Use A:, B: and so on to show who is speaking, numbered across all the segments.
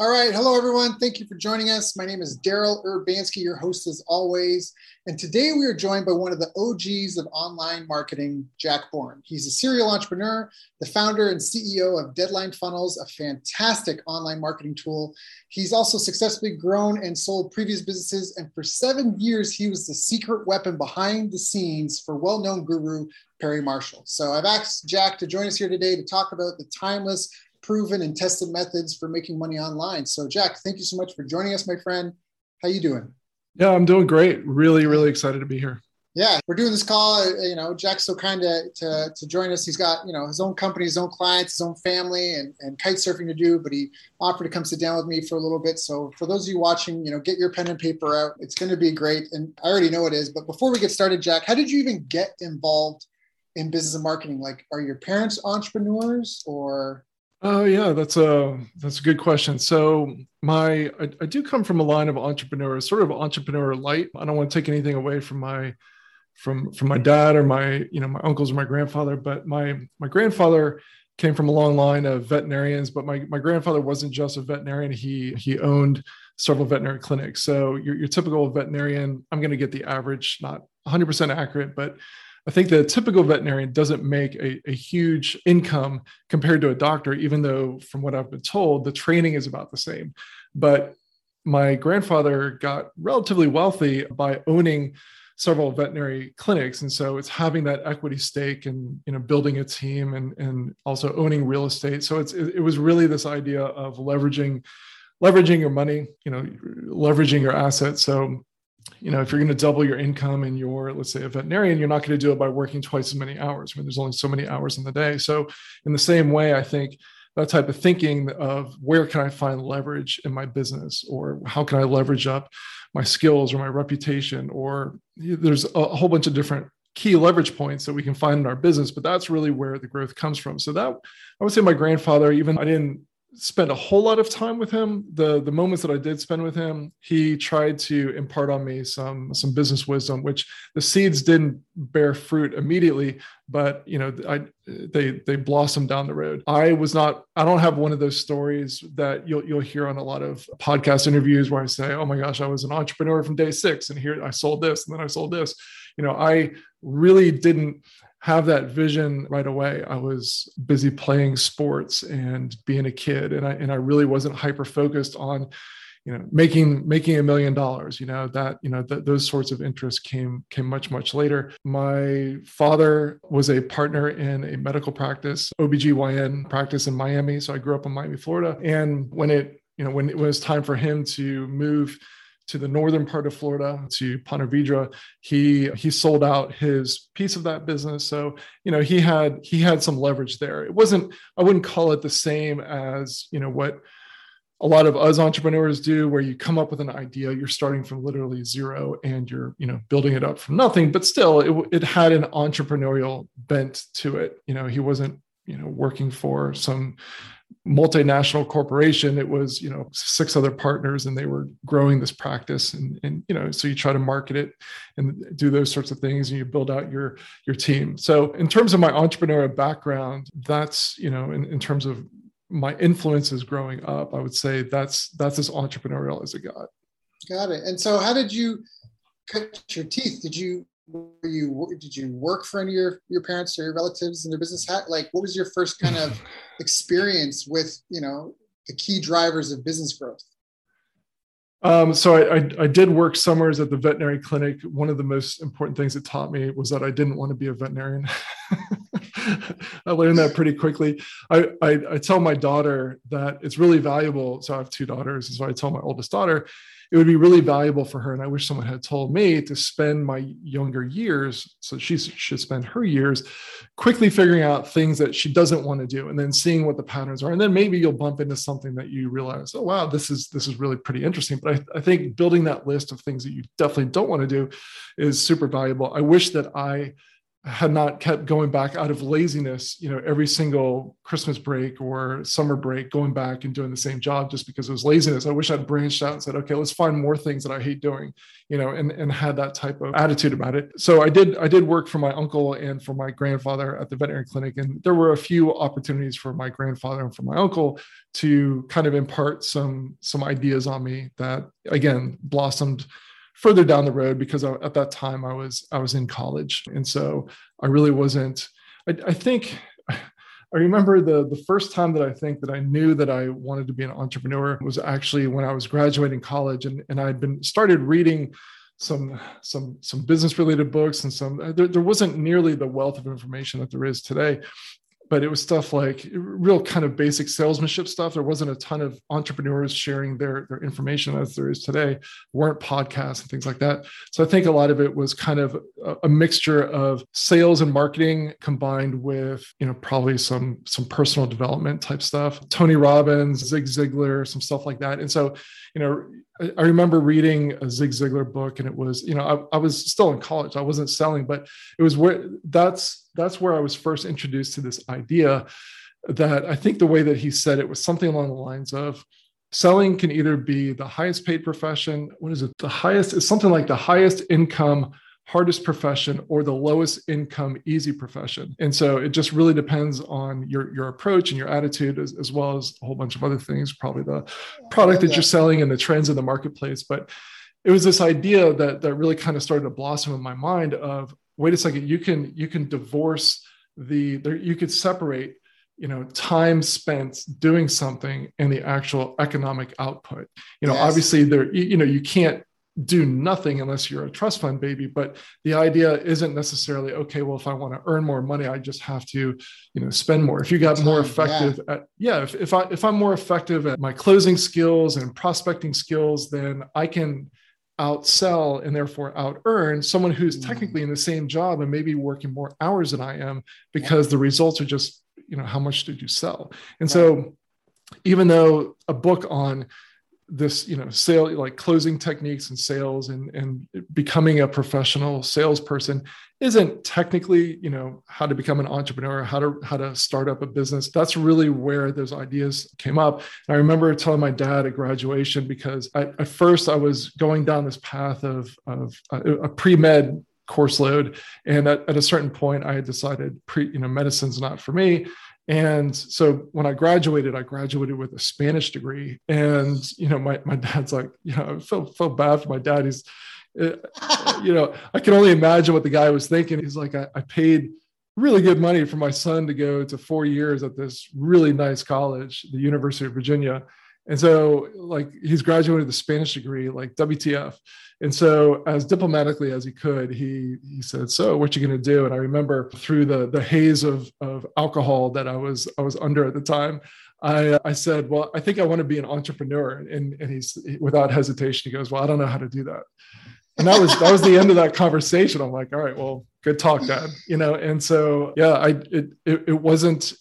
A: All right. Hello, everyone. Thank you for joining us. My name is Daryl Urbanski, your host as always. And today we are joined by one of the OGs of online marketing, Jack Born. He's a serial entrepreneur, the founder and CEO of Deadline Funnels, a fantastic online marketing tool. He's also successfully grown and sold previous businesses. And for seven years, he was the secret weapon behind the scenes for well known guru Perry Marshall. So I've asked Jack to join us here today to talk about the timeless proven and tested methods for making money online. So, Jack, thank you so much for joining us, my friend. How you doing?
B: Yeah, I'm doing great. Really, really excited to be here.
A: Yeah, we're doing this call. Uh, you know, Jack's so kind to, to, to join us. He's got you know his own company, his own clients, his own family, and, and kite surfing to do. But he offered to come sit down with me for a little bit. So for those of you watching, you know, get your pen and paper out. It's going to be great, and I already know it is. But before we get started, Jack, how did you even get involved in business and marketing? Like, are your parents entrepreneurs, or
B: Oh yeah, that's a that's a good question. So my I, I, do come from a line of entrepreneurs, sort of entrepreneur light. I don't want to take anything away from my from from my dad or my you know my uncles or my grandfather, but my my grandfather came from a long line of veterinarians. But my my grandfather wasn't just a veterinarian; he he owned several veterinary clinics. So your, your typical veterinarian, I'm going to get the average, not 100% accurate, but I think the typical veterinarian doesn't make a, a, huge income compared to a doctor, even though, from what I've been told, the training is about the same. But my grandfather got relatively wealthy by owning several veterinary clinics. And so it's having that equity stake and you know building a team and and also owning real estate. So it's it, it was really this idea of leveraging leveraging your money you know leveraging your assets. So you know, if you're going to double your income and you're, let's say, a veterinarian, you're not going to do it by working twice as many hours. I mean, there's only so many hours in the day. So, in the same way, I think that type of thinking of where can I find leverage in my business, or how can I leverage up my skills or my reputation, or there's a whole bunch of different key leverage points that we can find in our business but that's really where the growth comes from so that i would say my grandfather even i didn't spend a whole lot of time with him. The the moments that I did spend with him, he tried to impart on me some some business wisdom, which the seeds didn't bear fruit immediately, but you know, I they they blossomed down the road. I was not. I don't have one of those stories that you'll you'll hear on a lot of podcast interviews where I say, "Oh my gosh, I was an entrepreneur from day six, and here I sold this, and then I sold this." You know, I really didn't have that vision right away. I was busy playing sports and being a kid, and I and I really wasn't hyper focused on, you know, making making a million dollars. You know that you know th- those sorts of interests came came much much later. My father was a partner in a medical practice, OBGYN practice in Miami. So I grew up in Miami, Florida, and when it you know when it was time for him to move to the northern part of Florida to Ponte Vedra. He he sold out his piece of that business. So, you know, he had he had some leverage there. It wasn't, I wouldn't call it the same as, you know, what a lot of us entrepreneurs do where you come up with an idea you're starting from literally zero and you're you know building it up from nothing but still it, it had an entrepreneurial bent to it you know he wasn't you know working for some multinational corporation it was you know six other partners and they were growing this practice. And and you know so you try to market it and do those sorts of things and you build out your your team. So in terms of my entrepreneurial background that's you know in, in terms of my influences growing up i would say that's that's as entrepreneurial as it got.
A: Got it. And so how did you cut your teeth? Did you were you did you work for any of your, your parents or your relatives in their business hat like what was your first kind of experience with you know the key drivers of business growth
B: um, so I, I, I, did work summers at the veterinary clinic. One of the most important things it taught me was that I didn't want to be a veterinarian. I learned that pretty quickly. I, I, I tell my daughter that it's really valuable. So I have two daughters, and so I tell my oldest daughter it would be really valuable for her. And I wish someone had told me to spend my younger years, so she should spend her years quickly figuring out things that she doesn't want to do and then seeing what the patterns are. And then maybe you'll bump into something that you realize, oh wow, this is this is really pretty interesting. But I, I think building that list of things that you definitely don't want to do is super valuable. I wish that I had not kept going back out of laziness, you know, every single Christmas break or summer break, going back and doing the same job just because it was laziness. I wish I'd branched out and said, okay, let's find more things that I hate doing, you know, and, and had that type of attitude about it. So I did, I did work for my uncle and for my grandfather at the veterinary clinic. And there were a few opportunities for my grandfather and for my uncle to kind of impart some, some ideas on me that again blossomed further down the road because I, at that time I was I was in college, and so I really wasn't. I, I think I remember the the first time that I think that I knew that I wanted to be an entrepreneur was actually when I was graduating college, and and I'd been started reading some some some business related books and some there, there wasn't nearly the wealth of information that there is today but it was stuff like real kind of basic salesmanship stuff. There wasn't a ton of entrepreneurs sharing their, their information as there is today. Weren't podcasts and things like that. So I think a lot of it was kind of a, a, mixture of sales and marketing combined with, you know, probably some some personal development type stuff. Tony Robbins, Zig Ziglar, some stuff like that. And so, you know, I remember reading a Zig Ziglar book, and it was, you know, I, I, was still in college. I wasn't selling, but it was where that's that's where I was first introduced to this idea that I think the way that he said it was something along the lines of selling can either be the highest paid profession. What is it? The highest is something like the highest income hardest profession or the lowest income easy profession. And so it just really depends on your your approach and your attitude as, as well as a whole bunch of other things probably the product that you're selling and the trends in the marketplace. But it was this idea that that really kind of started to blossom in my mind of wait a second you can you can divorce the there, you could separate you know time spent doing something and the actual economic output. You know yes. obviously there you know you can't do nothing unless you're a trust fund baby but the idea isn't necessarily okay well if i want to earn more money i just have to you know spend more if you got more effective yeah. at yeah if, if i if i'm more effective at my closing skills and prospecting skills then i can outsell and therefore out earn someone who's mm. technically in the same job and maybe working more hours than i am because yeah. the results are just you know how much did you sell and right. so even though a book on this you know sale like closing techniques and sales and and becoming a professional salesperson isn't technically you know how to become an entrepreneur how to how to start up a business. That's really where those ideas came up. And i remember telling my dad at graduation because I, at first i was going down this path of of a, a pre-med course load. And at, at a certain point i had decided pre you know medicine's not for me and so when I graduated, I graduated with a Spanish degree. And, you know, my, my dad's like, you know, I felt, felt bad for my dad. He's, uh, you know, I can only imagine what the guy was thinking. He's like, I, I paid really good money for my son to go to four years at this really nice college, the University of Virginia. And so, like, he's graduated a Spanish degree, like WTF. And so, as diplomatically as he could, he he said, "So, what you going to do?" And I remember through the the haze of of alcohol that I was I was under at the time, I I said, "Well, I think I want to be an entrepreneur." And and he's without hesitation, he goes, "Well, I don't know how to do that." And that was that was the end of that conversation. I'm like, "All right, well, good talk, Dad." You know. And so, yeah, I it it, it wasn't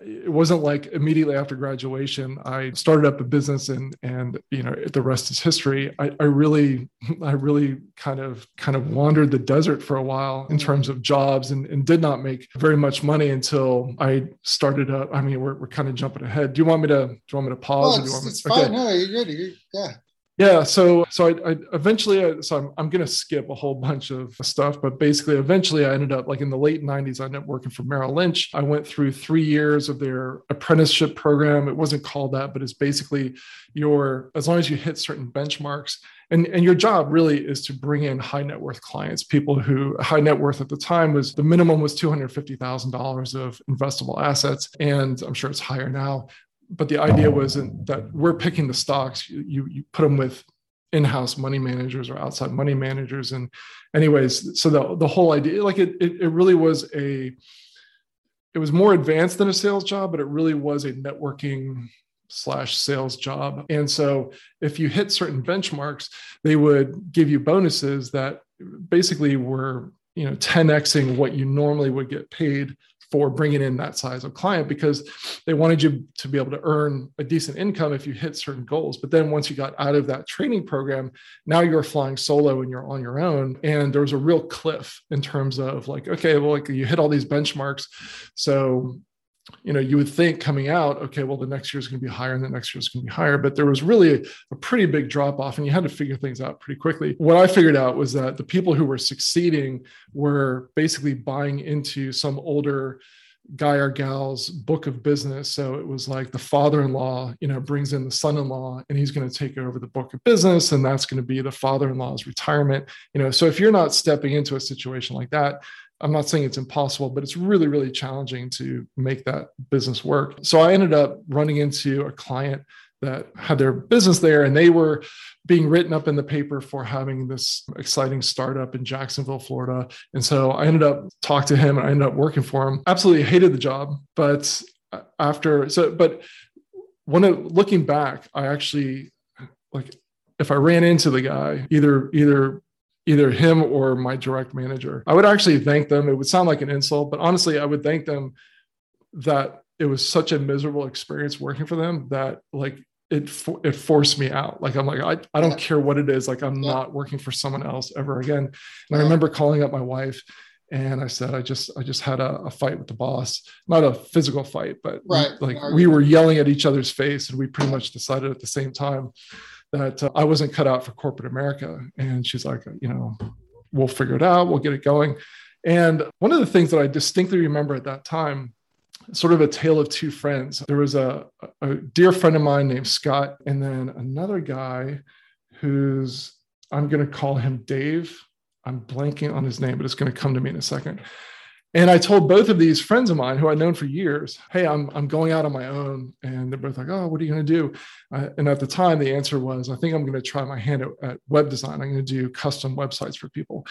B: it wasn't like immediately after graduation i started up a business and and you know the rest is history. I, I really i really kind of kind of wandered the desert for a while in mm-hmm. terms of jobs and, and did not make very much money until i started up. I mean we're, we're kind of jumping ahead. Do you want me to do you want me to pause
A: oh,
B: it's,
A: me, it's okay. fine. No you're good. You're, yeah
B: yeah so so i, I eventually I, so i'm, I'm going to skip a whole bunch of stuff but basically eventually i ended up like in the late 90s i ended up working for merrill lynch. I went through three years of their apprenticeship program. It wasn't called that but it's basically your as long as you hit certain benchmarks and, and your job really is to bring in high net worth clients people who high net worth at the time was the minimum was $250000 of investable assets and i'm sure it's higher now but the idea wasn't that we're picking the stocks. You, you, put them with in-house money managers or outside money managers, and anyways, so the the whole idea, like it, it, it really was a it was more advanced than a sales job, but it really was a networking slash sales job. And so if you hit certain benchmarks, they would give you bonuses that basically were, you know, 10xing what you normally would get paid for bringing in that size of client because they wanted you to be able to earn a decent income if you hit certain goals. But then once you got out of that training program, now you're flying solo and you're on your own. And there was a real cliff in terms of like, okay, well, like you hit all these benchmarks. So you know, you would think coming out, okay, well, the next year is going to be higher and the next year is going to be higher. But there was really a, a, pretty big drop off, and you had to figure things out pretty quickly. What I figured out was that the people who were succeeding were basically buying into some older guy or gal's book of business. So it was like the father in law, you know, brings in the son in law and he's going to take over the book of business. And that's going to be the father in law's retirement. You know, so if you're not stepping into a situation like that, I'm not saying it's impossible, but it's really, really challenging to make that business work. So I ended up running into a client that had their business there and they were being written up in the paper for having this exciting startup in Jacksonville, Florida. And so I ended up talking to him and I ended up working for him. Absolutely hated the job, but after so but when it, looking back, I actually like if I ran into the guy, either either either him or my direct manager. I would actually thank them. It would sound like an insult, but honestly, I would thank them that it was such a miserable experience working for them that like it it forced me out. Like I'm like I, I don't care what it is. Like I'm yeah. not working for someone else ever again. And yeah. I remember calling up my wife and I said I just I just had a, a fight with the boss, not a physical fight, but
A: right.
B: like we were yelling at each other's face, and we pretty much decided at the same time that uh, I wasn't cut out for corporate America. And she's like, you know, we'll figure it out, we'll get it going. And one of the things that I distinctly remember at that time, sort of a tale of two friends. There was a, a dear friend of mine named Scott, and then another guy who's, I'm going to call him Dave. I'm blanking on his name, but it's going to come to me in a second. And I told both of these friends of mine who I'd known for years, hey, I'm, I'm going out on my own. And they're both like, oh, what are you going to do? Uh, and at the time, the answer was, I think I'm going to try my hand at, at web design. I'm going to do custom websites for people.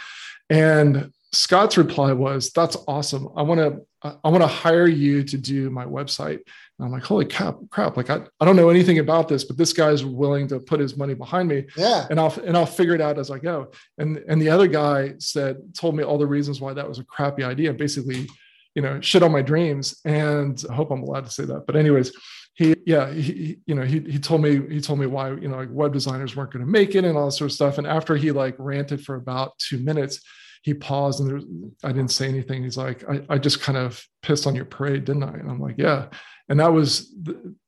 B: And Scott's reply was, that's awesome. I want to, I want to hire you to do my website. And I'm like, holy crap, crap. Like, I, I don't know anything about this, but this guy's willing to put his money behind me.
A: Yeah.
B: And I'll, and I'll figure it out as I go. And, and the other guy said, told me all the reasons why that was a crappy idea. Basically, you know, shit on my dreams. And I hope I'm allowed to say that. But anyways, he, yeah, he, you know, he, he told me, he told me why, you know, like web designers weren't going to make it and all that sort of stuff. And after he like ranted for about two minutes, he paused and there, I didn't say anything. He's like, I, I just kind of pissed on your parade, didn't I? And I'm like, yeah and that was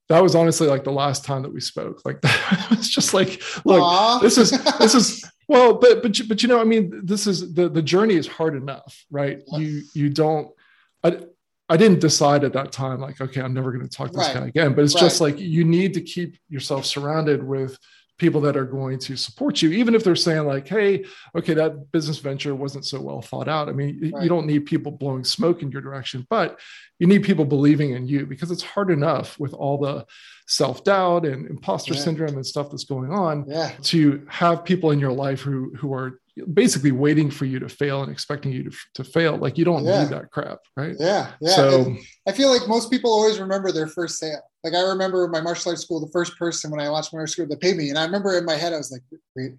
B: that was honestly like the last time that we spoke like that was just like look Aww. this is this is well but but but you know i mean this is the the journey is hard enough right you you don't i I didn't decide at that time, like, okay, I'm never going to talk to this guy again. But it's right. just like you need to keep yourself surrounded with people that are going to support you, even if they're saying like, "Hey, okay, that business venture wasn't so well thought out." I mean, right. you don't need people blowing smoke in your direction, but you need people believing in you because it's hard enough with all the self doubt and imposter yeah. syndrome and stuff that's going on
A: yeah.
B: to have people in your life who who are basically waiting for you to fail and expecting you to, to fail. Like you don't yeah. need that crap, right?
A: Yeah, yeah. So and I feel like most people always remember their first sale. Like I remember my martial arts school, the first person when I launched my martial school that paid me, and I remember in my head I was like,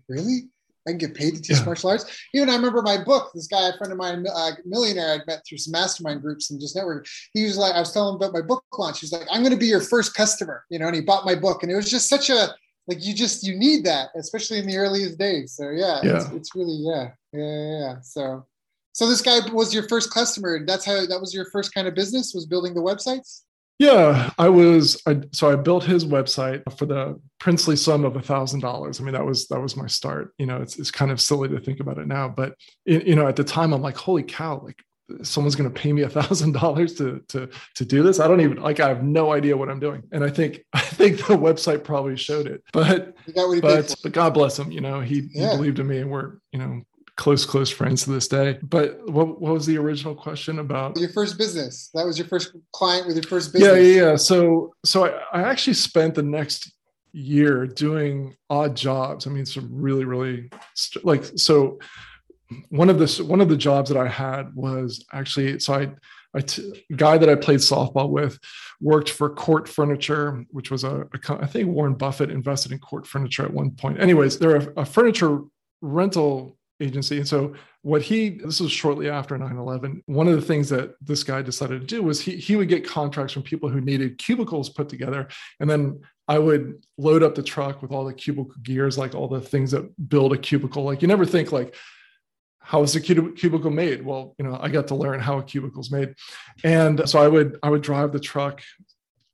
A: really? I can get paid to teach yeah. martial arts. Even I remember my book. This guy, a friend of mine, a millionaire, I'd met through some mastermind groups and just network. He was like, I was telling him about my book launch. He's like, I'm going to be your first customer, you know. And he bought my book, and it was just such a like you just you need that, especially in the earliest days. So yeah, yeah. It's, it's really yeah, yeah, yeah. So so this guy was your first customer. That's how that was your first kind of business was building the websites.
B: Yeah, I was. I, so I built his website for the princely sum of a thousand dollars. I mean, that was that was my start. You know, it's it's kind of silly to think about it now, but you know, at the time, I'm like, holy cow! Like, someone's going to pay me a thousand dollars to to to do this. I don't even like. I have no idea what I'm doing, and I think I think the website probably showed it. But but but God bless him. You know, he, yeah. he believed in me, and we're you know close close friends to this day but what, what was the original question about
A: your first business that was your first client with your first business
B: yeah yeah, yeah. so so I, I actually spent the next year doing odd jobs i mean some really really like so one of the one of the jobs that i had was actually so i a t- guy that I played softball with worked for CORT Furniture, which was a, a I think Warren Buffett invested in CORT Furniture at one point. Anyways, they're a, a furniture rental agency. And so what he this was shortly after 9-11 one of the things that this guy decided to do was he, he would get contracts from people who needed cubicles put together and then i would load up the truck with all the cubicle gears like all the things that build a cubicle like you never think like how is a cubicle made? Well you know i got to learn how a cubicle is made. And so i would i would drive the truck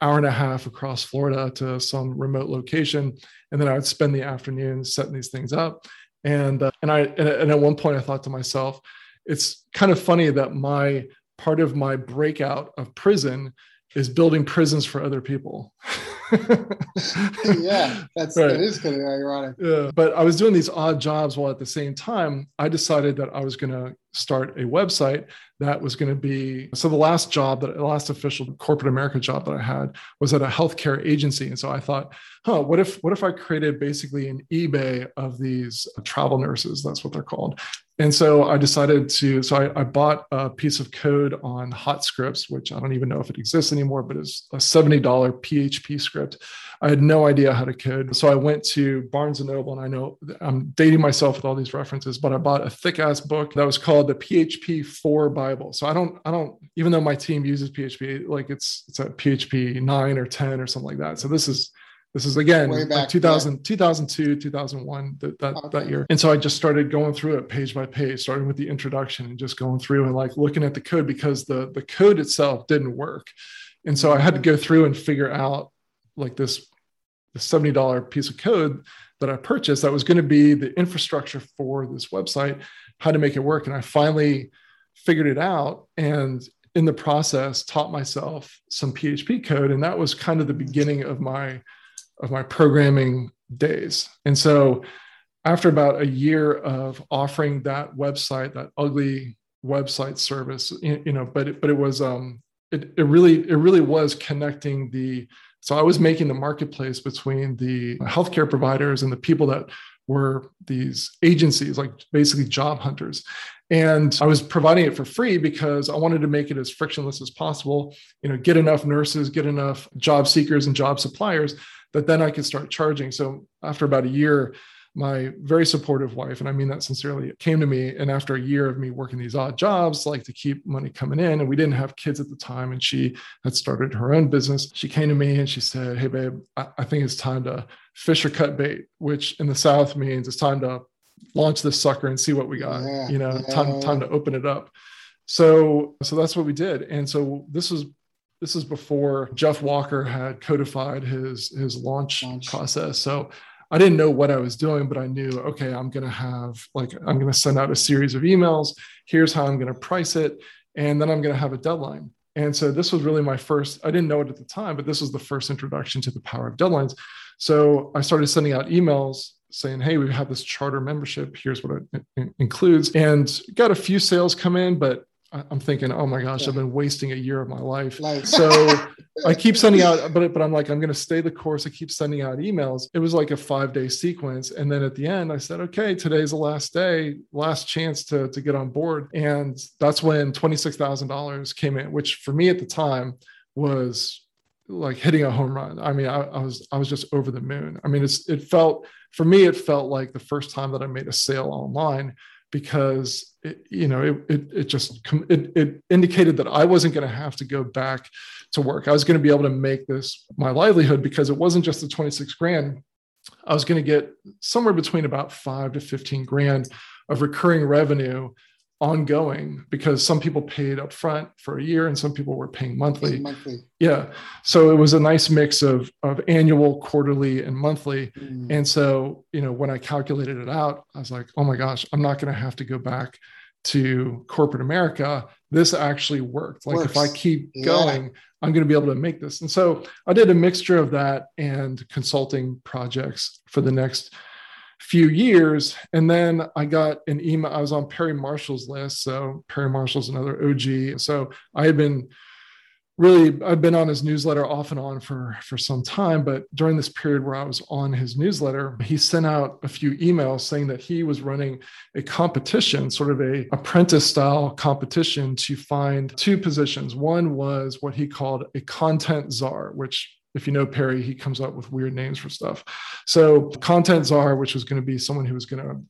B: hour and a half across florida to some remote location. And then i would spend the afternoon setting these things up. And uh, and I and at one point I thought to myself, it's kind of funny that my part of my breakout of prison is building prisons for other people.
A: yeah, that's right. that is kind of ironic.
B: Yeah, but I was doing these odd jobs while at the same time I decided that I was going to start a website that was going to be so the last job that the last official corporate America job that I had was at a healthcare agency, and so I thought, huh, what if what if I created basically an eBay of these travel nurses? That's what they're called, and so I decided to, so I, I, bought a piece of code on Hot Scripts, which I don't even know if it exists anymore, but it's a $70 PHP script. I had no idea how to code. So I went to Barnes and Noble, and I know I'm dating myself with all these references, but I bought a thick ass book that was called the PHP 4 Bible. So I don't, I don't, even though my team uses PHP, like it's, it's a PHP 9 or 10 or something like that. So this is, this is again back, like 2000, yeah. 2002, 2001, that, that, okay. that year. And so I just started going through it page by page, starting with the introduction and just going through and like looking at the code because the, the code itself didn't work. And so I had to go through and figure out like this, the $70 piece of code that I purchased that was going to be the infrastructure for this website, how to make it work. And I finally figured it out. And in the process, taught myself some PHP code. And that was kind of the beginning of my of my programming days. And so after about a year of offering that website, that ugly website service, you know, but it, but it was um it, it really it really was connecting the so I was making the marketplace between the healthcare providers and the people that were these agencies, like basically job hunters. And I was providing it for free because I wanted to make it as frictionless as possible, you know, get enough nurses, get enough job seekers and job suppliers that then I could start charging. So after about a year, my very supportive wife, and I mean that sincerely, came to me. And after a year of me working these odd jobs, like to keep money coming in, and we didn't have kids at the time, and she had started her own business, she came to me and she said, Hey, babe, I, I think it's time to fish or cut bait, which in the South means it's time to launch this sucker and see what we got, yeah, you know, yeah. time, time to open it up. So, so that's what we did. And so this was this is before Jeff Walker had codified his his launch, launch, process. So I didn't know what I was doing, but I knew okay, I'm going to have like I'm going to send out a series of emails. Here's how I'm going to price it, and then I'm going to have a deadline. And so this was really my first. I didn't know it at the time, but this was the first introduction to the power of deadlines. So I started sending out emails saying, "Hey, we have this charter membership. Here's what it includes," and got a few sales come in, but I'm thinking, oh my gosh, yeah. I've been wasting a year of my life. life. So I keep sending out, but but I'm like, I'm going to stay the course. I keep sending out emails. It was like a five day sequence, and then at the end, I said, okay, today's the last day, last chance to to get on board, and that's when twenty six thousand dollars came in, which for me at the time was like hitting a home run. I mean, I, I was I was just over the moon. I mean, it's it felt for me, it felt like the first time that I made a sale online because it, you know it, it, it just it, it indicated that i wasn't going to have to go back to work. I was going to be able to make this my livelihood because it wasn't just the 26 grand. I was going to get somewhere between about 5 to 15 grand of recurring revenue ongoing because some people paid up front for a year and some people were paying monthly. monthly. Yeah. So it was a nice mix of, of annual, quarterly, and monthly. Mm. And so, you know, when I calculated it out, I was like, oh my gosh, I'm not going to have to go back to corporate America. This actually worked. Like Works. if I keep yeah. going, I'm going to be able to make this. And so I did a mixture of that and consulting projects for the next few years. And then I got an email. I was on Perry Marshall's list. So Perry Marshall's another OG. So I had been really I've been on his newsletter off and on for for some time but during this period where I was on his newsletter he sent out a few emails saying that he was running a competition sort of a apprentice style competition to find two positions one was what he called a content czar which if you know Perry, he comes up with weird names for stuff. So, content czar, which was going to be someone who was going to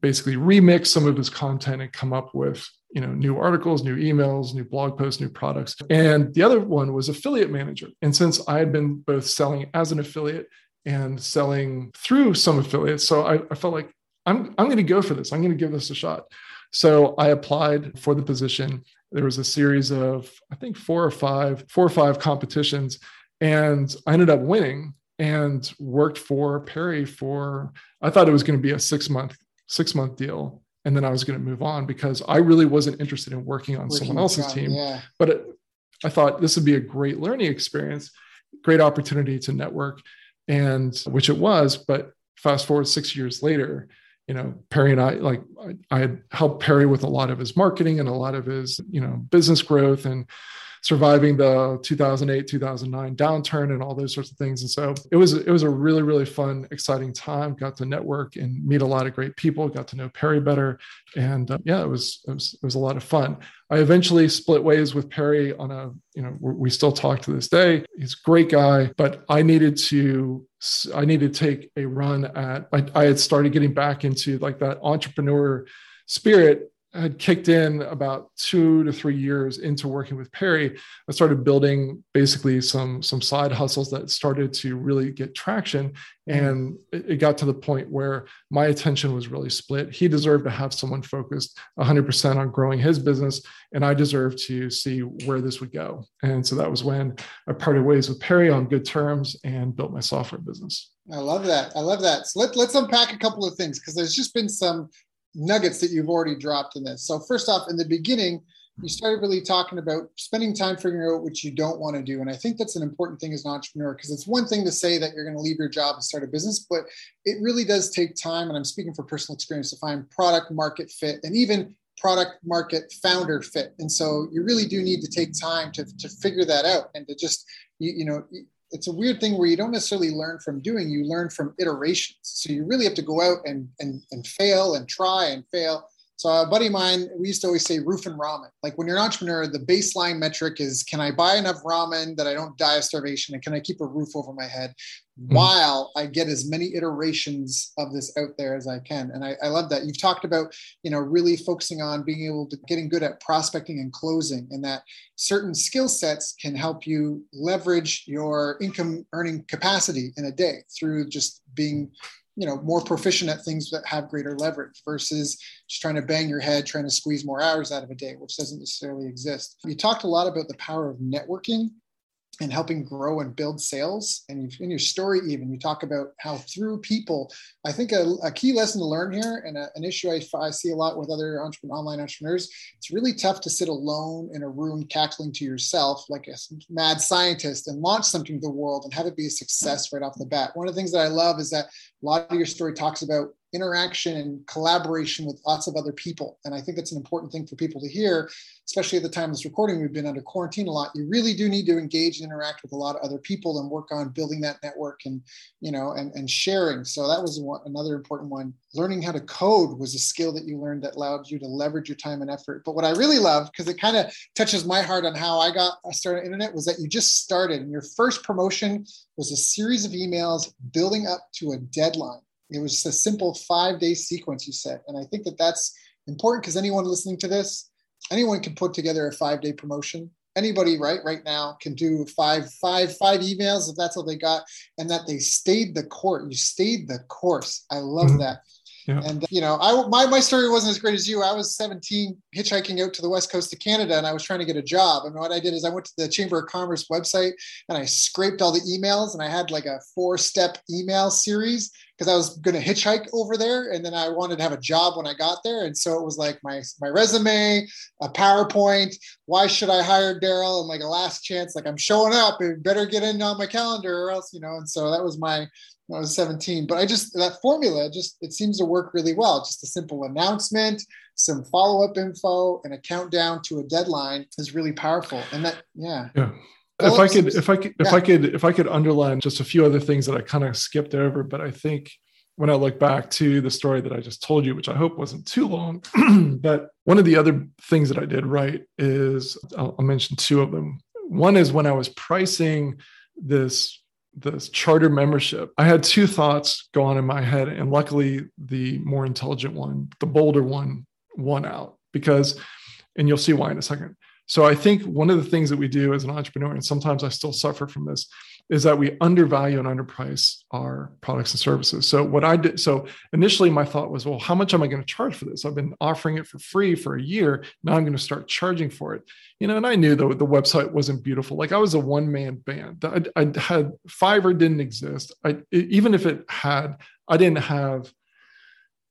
B: basically remix some of his content and come up with you know new articles new emails new blog posts new products. And the other one was affiliate manager. And since i had been both selling as an affiliate and selling through some affiliates so i, I felt like i'm, I'm going to go for this. I'm going to give this a shot. So i applied for the position. There was a series of i think four or five four or five competitions and i ended up winning and worked for perry for i thought it was going to be a six month six month deal and then I was going to move on because I really wasn't interested in working on working someone else's team. Yeah. But it, I thought this would be a great learning experience, great opportunity to network, and which it was. But fast forward six years later, you know, Perry and I like I, I had helped Perry with a lot of his marketing and a lot of his you know business growth and surviving the 2008 2009 downturn and all those sorts of things. And so it was it was a really really fun exciting time. Got to network and meet a lot of great people got to know perry better. And uh, yeah it was, it was it was a lot of fun. I eventually split ways with perry on a you know we still talk to this day. He's a great guy but i needed to i needed to take a run at I, I had started getting back into like that entrepreneur spirit had kicked in about two to three years into working with Perry, I started building basically some some side hustles that started to really get traction, and it, got to the point where my attention was really split. He deserved to have someone focused 100% on growing his business, and I deserved to see where this would go. And so that was when I parted ways with Perry on good terms and built my software business.
A: I love that. I love that. So let, let's unpack a couple of things because there's just been some nuggets that you've already dropped in this. So first off, in the beginning, you started really talking about spending time figuring out what you don't want to do. And I think that's an important thing as an entrepreneur because it's one thing to say that you're going to leave your job and start a business, but it really does take time. And I'm speaking for personal experience to find product market fit and even product market founder fit. And so you really do need to take time to, to figure that out and to just, you, you know, it's a weird thing where you don't necessarily learn from doing you learn from iterations. So you really have to go out and and, and fail and try and fail. So a buddy of mine we used to always say roof and ramen. Like when you're an entrepreneur the baseline metric is can i buy enough ramen that i don't die of starvation? And can i keep a roof over my head mm-hmm. while I get as many iterations of this out there as I can. And I, I, love that. You've talked about, you know, really focusing on being able to getting good at prospecting and closing, and that certain skill sets can help you leverage your income earning capacity in a day through just being you know more proficient at things that have greater leverage versus just trying to bang your head trying to squeeze more hours out of a day which doesn't necessarily exist you talked a lot about the power of networking and helping grow and build sales. And in your story, even you talk about how through people, I think a, a key lesson to learn here and a, an issue I, I, see a lot with other entrepreneur, online entrepreneurs, it's really tough to sit alone in a room cackling to yourself like a mad scientist and launch something to the world and have it be a success right off the bat. One of the things that I love is that a lot of your story talks about interaction and collaboration with lots of other people. And I think that's an important thing for people to hear, especially at the time of this recording. We've been under quarantine a lot. You really do need to engage and interact with a lot of other people and work on building that network and, you know, and, and sharing. So that was one, another important one. Learning how to code was a skill that you learned that allowed you to leverage your time and effort. But what I really love, because it kind of touches my heart on how I got started on internet, was that you just started and your first promotion was a series of emails building up to a deadline it was just a simple five day sequence you said. And I think that that's important because anyone listening to this, anyone can put together a five day promotion. Anybody right right now can do five, five, five emails if that's all they got, and that they stayed the court. You stayed the course. I love mm-hmm. that. Yeah. And you know, I my my story wasn't as great as you. I was 17, hitchhiking out to the west coast of Canada, and I was trying to get a job. And what I did is I went to the Chamber of Commerce website and I scraped all the emails, and I had like a four step email series because I was going to hitchhike over there, and then I wanted to have a job when I got there, and so it was like my my resume, a PowerPoint. Why should I hire Daryl? And like a last chance, like I'm showing up, and better get in on my calendar, or else you know. And so that was my I was 17. But I just that formula just it seems to work really well. Just a simple announcement, some follow-up info, and a countdown to a deadline is really powerful. And that yeah.
B: Yeah. If I could, if I could, if. I could, if I could underline just a few other things that I kind of skipped over, but I think when I look back to the story that I just told you, which I hope wasn't too long, but one of the other things that I did right is I'll, I'll mention two of them. One is when I was pricing this this charter membership, I had two thoughts go on in my head. And luckily, the more intelligent one, the bolder one, won out because, and you'll see why in a second. So I think one of the things that we do as an entrepreneur, and sometimes I still suffer from this, is that we undervalue and underprice our products and services. So what I did, so initially my thought was, well, how much am I going to charge for this? I've been offering it for free for a year. Now I'm going to start charging for it. You know, and I knew though the website wasn't beautiful. Like I was a one man band. I, I had Fiverr didn't exist. I even if it had, I didn't have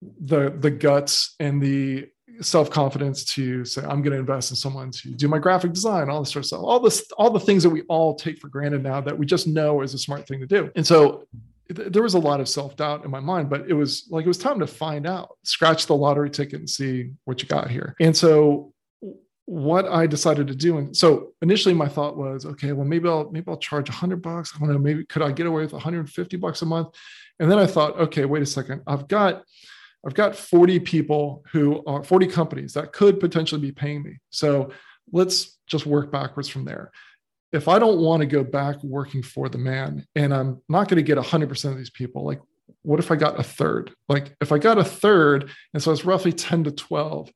B: the the guts and the self confidence to say I'm going to invest in someone to do my graphic design, all this sort of stuff, all this, all the things that we all take for granted now that we just know is a smart thing to do. And so th- there was a lot of self doubt in my mind, but it was like it was time to find out, scratch the lottery ticket and see what you got here. And so what I decided to do, and so initially my thought was, okay, well maybe I'll maybe I'll charge 100 bucks. I don't know, maybe could I get away with 150 bucks a month? And then I thought, okay, wait a second, I've got I've got 40 people who are 40 companies that could potentially be paying me. So let's just work backwards from there. If I don't want to go back working for the man and I'm not going to get 100% of these people, like what if I got a third? Like if I got a third, and so it's roughly 10 to 12,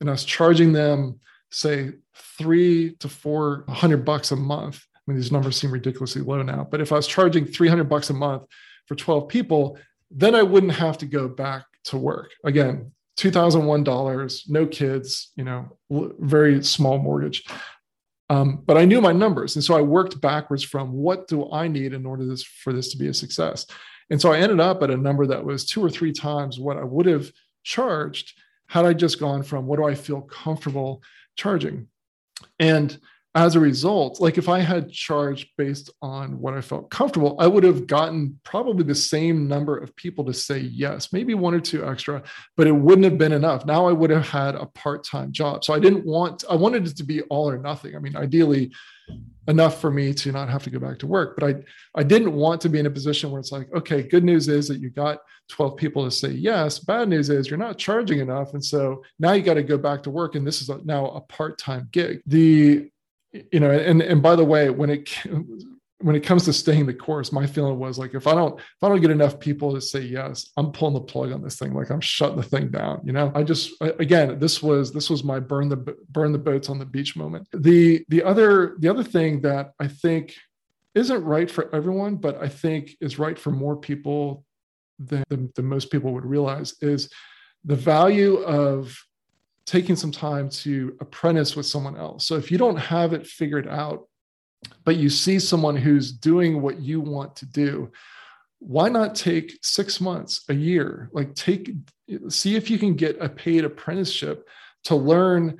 B: and I was charging them, say, three to four hundred bucks a month. I mean, these numbers seem ridiculously low now, but if I was charging 300 bucks a month for 12 people, then I wouldn't have to go back to work. Again, $2001, no kids, you know, very small mortgage. Um, but I knew my numbers. And so I worked backwards from what do I need in order this, for this to be a success? And so I ended up at a number that was two or three times what I would have charged had I just gone from what do I feel comfortable charging? And as a result, like if I had charged based on what I felt comfortable, I would have gotten probably the same number of people to say yes, maybe one or two extra, but it wouldn't have been enough. Now I would have had a part time job. So I didn't want, I wanted it to be all or nothing. I mean, ideally, enough for me to not have to go back to work. But I, I didn't want to be in a position where it's like, okay, good news is that you got 12 people to say yes. Bad news is you're not charging enough. And so now you got to go back to work. And this is a, now a part time gig. The you know, and and by the way, when it when it comes to staying the course, my feeling was like if I don't if I don't get enough people to say yes, I'm pulling the plug on this thing. Like I'm shutting the thing down. You know, I just again this was this was my burn the burn the boats on the beach moment. The the other the other thing that I think isn't right for everyone, but I think is right for more people than, than, than most people would realize is the value of taking some time to apprentice with someone else. So if you don't have it figured out, but you see someone who's doing what you want to do, why not take six months, a year? Like take, see if you can get a paid apprenticeship to learn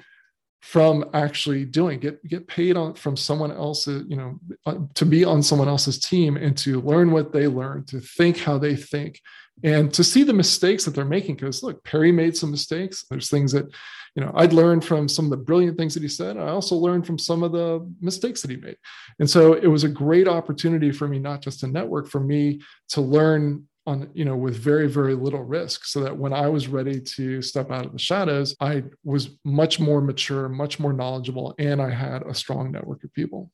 B: from actually doing get get paid on from someone else's you know uh, to be on someone else's team and to learn what they learn to think how they think and to see the mistakes that they're making because look perry made some mistakes. There's things that you know i'd learned from some of the brilliant things that he said. I also learned from some of the mistakes that he made. And so it was a great opportunity for me not just to network for me to learn on you know with very very little risk so that when i was ready to step out of the shadows i was much more mature much more knowledgeable and i had a strong network of people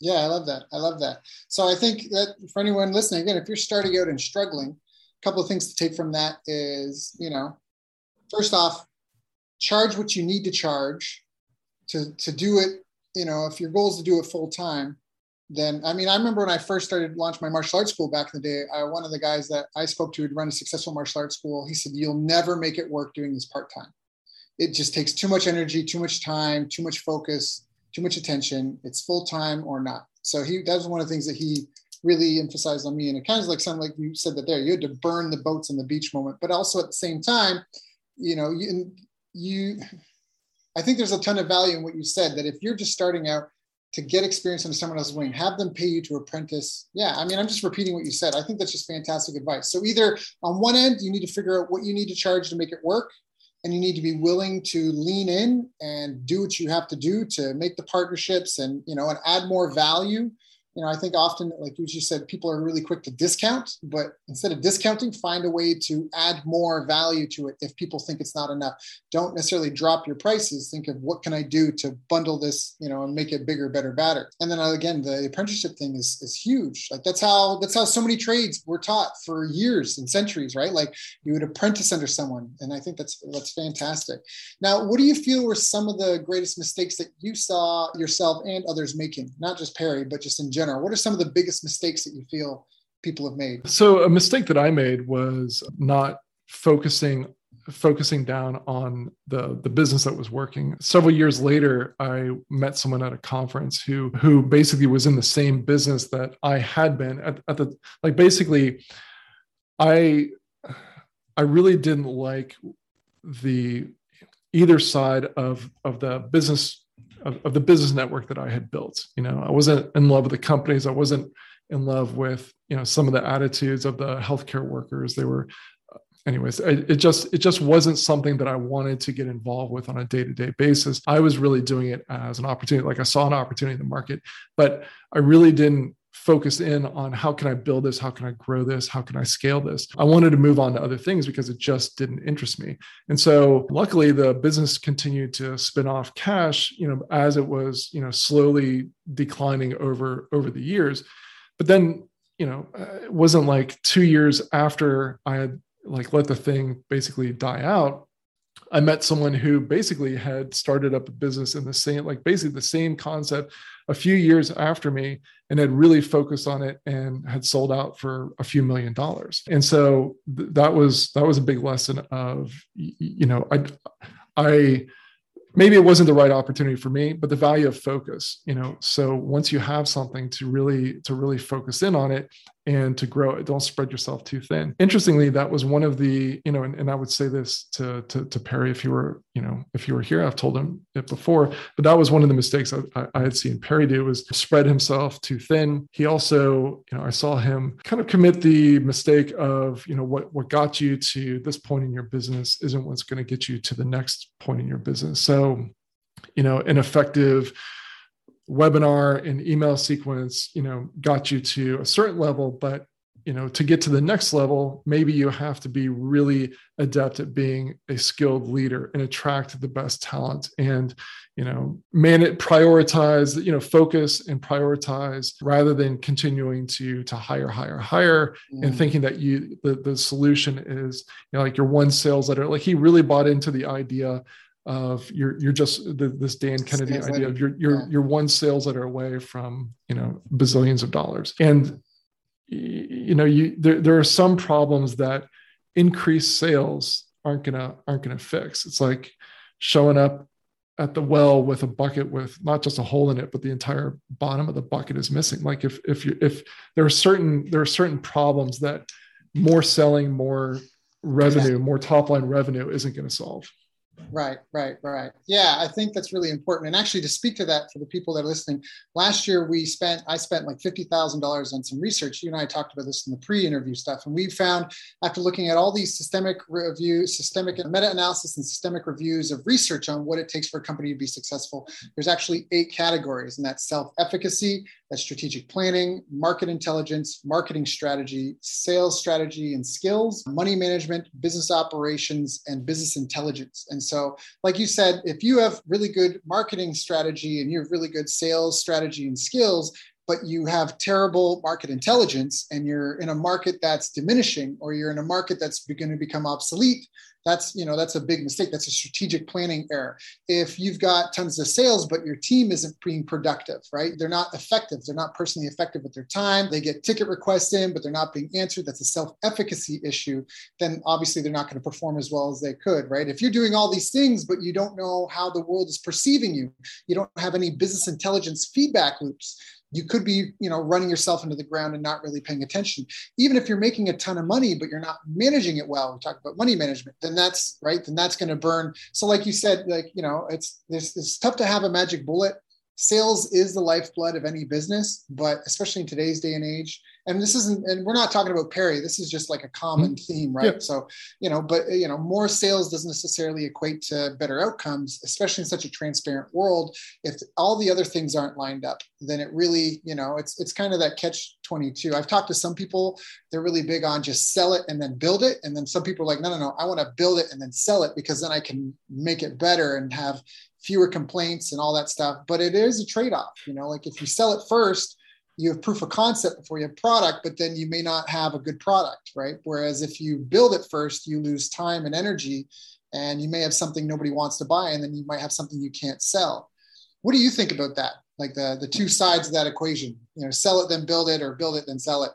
A: yeah, I love that. I love that. So I think that for anyone listening, again, if you're starting out and struggling, a couple of things to take from that is, you know, first off, charge what you need to charge to to do it. You know, if your goal is to do it full time, then I mean, I remember when I first started launch my martial arts school back in the day. I, one of the guys that I spoke to had run a successful martial arts school. He said, "You'll never make it work doing this part time. It just takes too much energy, too much time, too much focus." Too much attention. It's full time or not. So he that was one of the things that he really emphasized on me. And it kind of like sounded like you said that there, you had to burn the boats on the beach moment, but also at the same time, you know, you, you, I think there's a ton of value in what you said that if you're just starting out to get experience under someone else's wing, have them pay you to apprentice. Yeah, I mean, I'm just repeating what you said. I think that's just fantastic advice. So either on one end, you need to figure out what you need to charge to make it work, and you need to be willing to lean in and do what you have to do to make the partnerships and you know and add more value you know, I think often, like you said, people are really quick to discount, but instead of discounting, find a way to add more value to it if people think it's not enough. Don't necessarily drop your prices. Think of what can I do to bundle this, you know, and make it bigger, better, better. And then again, the apprenticeship thing is is huge. Like that's how that's how so many trades were taught for years and centuries, right? Like you would apprentice under someone, and I think that's that's fantastic. Now, what do you feel were some of the greatest mistakes that you saw yourself and others making? Not just Perry, but just in general What are some of the biggest mistakes that you feel people have made?
B: So a mistake that I made was not focusing focusing down on the the business that was working. Several years later, I met someone at a conference who who basically was in the same business that I had been at, at the like basically I I really didn't like the either side of of the business of, of the business network that I had built. You know, I wasn't in love with the companies. I wasn't in love with you know some of the attitudes of the healthcare workers. They were, uh, anyways. It, just it just wasn't something that I wanted to get involved with on a day to day basis. I was really doing it as an opportunity. Like I saw an opportunity in the market, but I really didn't focus in on how can I build this? How can I grow this? How can I scale this? I wanted to move on to other things because it just didn't interest me. And so luckily the business continued to spin off cash, you know, as it was, you know, slowly declining over over the years. But then, you know, uh, it wasn't like 2 years after I had like let the thing basically die out I met someone who basically had started up a business in the same, like basically the same concept a few years after me and had really focused on it and had sold out for a few million dollars. And so th- that was, that was a big lesson of, you know, I, I, maybe it wasn't the right opportunity for me but the value of focus you know so once you have something to really to really focus in on it and to grow it. Don't spread yourself too thin. Interestingly that was one of the you know and, and i would say this to, to, to perry if you were you know if you were here i've told him it before but that was one of the mistakes I, I had seen perry do was spread himself too thin. He also you know i saw him kind of commit the mistake of you know what what got you to this point in your business isn't what's going to get you to the next point in your business. So you know an effective webinar and email sequence you know got you to a certain level but you know to get to the next level maybe you have to be really adept at being a skilled leader and attract the best talent and you know man it prioritize you know focus and prioritize rather than continuing to to hire hire hire mm. and thinking that you the, the solution is you know like your one sales letter like he really bought into the idea of you're you're just the, this Dan Kennedy idea letter. of you're you're yeah. you're one sales letter away from you know bazillions of dollars. And you know you there, there are some problems that increased sales aren't gonna aren't gonna fix. It's like showing up at the well with a bucket with not just a hole in it but the entire bottom of the bucket is missing. Like if if you if there are certain there are certain problems that more selling more revenue more top line revenue isn't going to solve
A: Right, right, right. Yeah, I think that's really important. And actually, to speak to that for the people that are listening, last year we spent, I spent like $50,000 on some research. You and I talked about this in the pre interview stuff. And we found after looking at all these systemic reviews, systemic meta analysis, and systemic reviews of research on what it takes for a company to be successful, there's actually eight categories. And that's self efficacy, that's strategic planning, market intelligence, marketing strategy, sales strategy and skills, money management, business operations, and business intelligence. And so, like you said, if you have really good marketing strategy and you have really good sales strategy and skills, but you have terrible market intelligence and you're in a market that's diminishing or you're in a market that's going to become obsolete that's you know that's a big mistake. That's a strategic planning error. If you've got tons of sales but your team isn't being productive right? They're not effective. They're not personally effective with their time. They get ticket requests in but they're not being answered. That's a self-efficacy issue. Then obviously they're not going to perform as well as they could right? If you're doing all these things but you don't know how the world is perceiving you you don't have any business intelligence feedback loops you could be you know running yourself into the ground and not really paying attention. Even if you're making a ton of money but you're not managing it well we talk about money management then that's right then that's going to burn. So like you said like you know it's this it's tough to have a magic bullet sales is the lifeblood of any business but especially in today's day and age and this isn't and we're not talking about perry this is just like a common mm-hmm. theme right yeah. so you know but you know more sales doesn't necessarily equate to better outcomes especially in such a transparent world if all the other things aren't lined up then it really you know it's it's kind of that catch 22 i've talked to some people they're really big on just sell it and then build it and then some people are like no no no i want to build it and then sell it because then i can make it better and have fewer complaints and all that stuff but it is a trade-off you know like if you sell it first you have proof of concept before you have product, but then you may not have a good product, right? Whereas if you build it first, you lose time and energy, and you may have something nobody wants to buy, and then you might have something you can't sell. What do you think about that? Like the the two sides of that equation, you know, sell it then build it, or build it then sell it.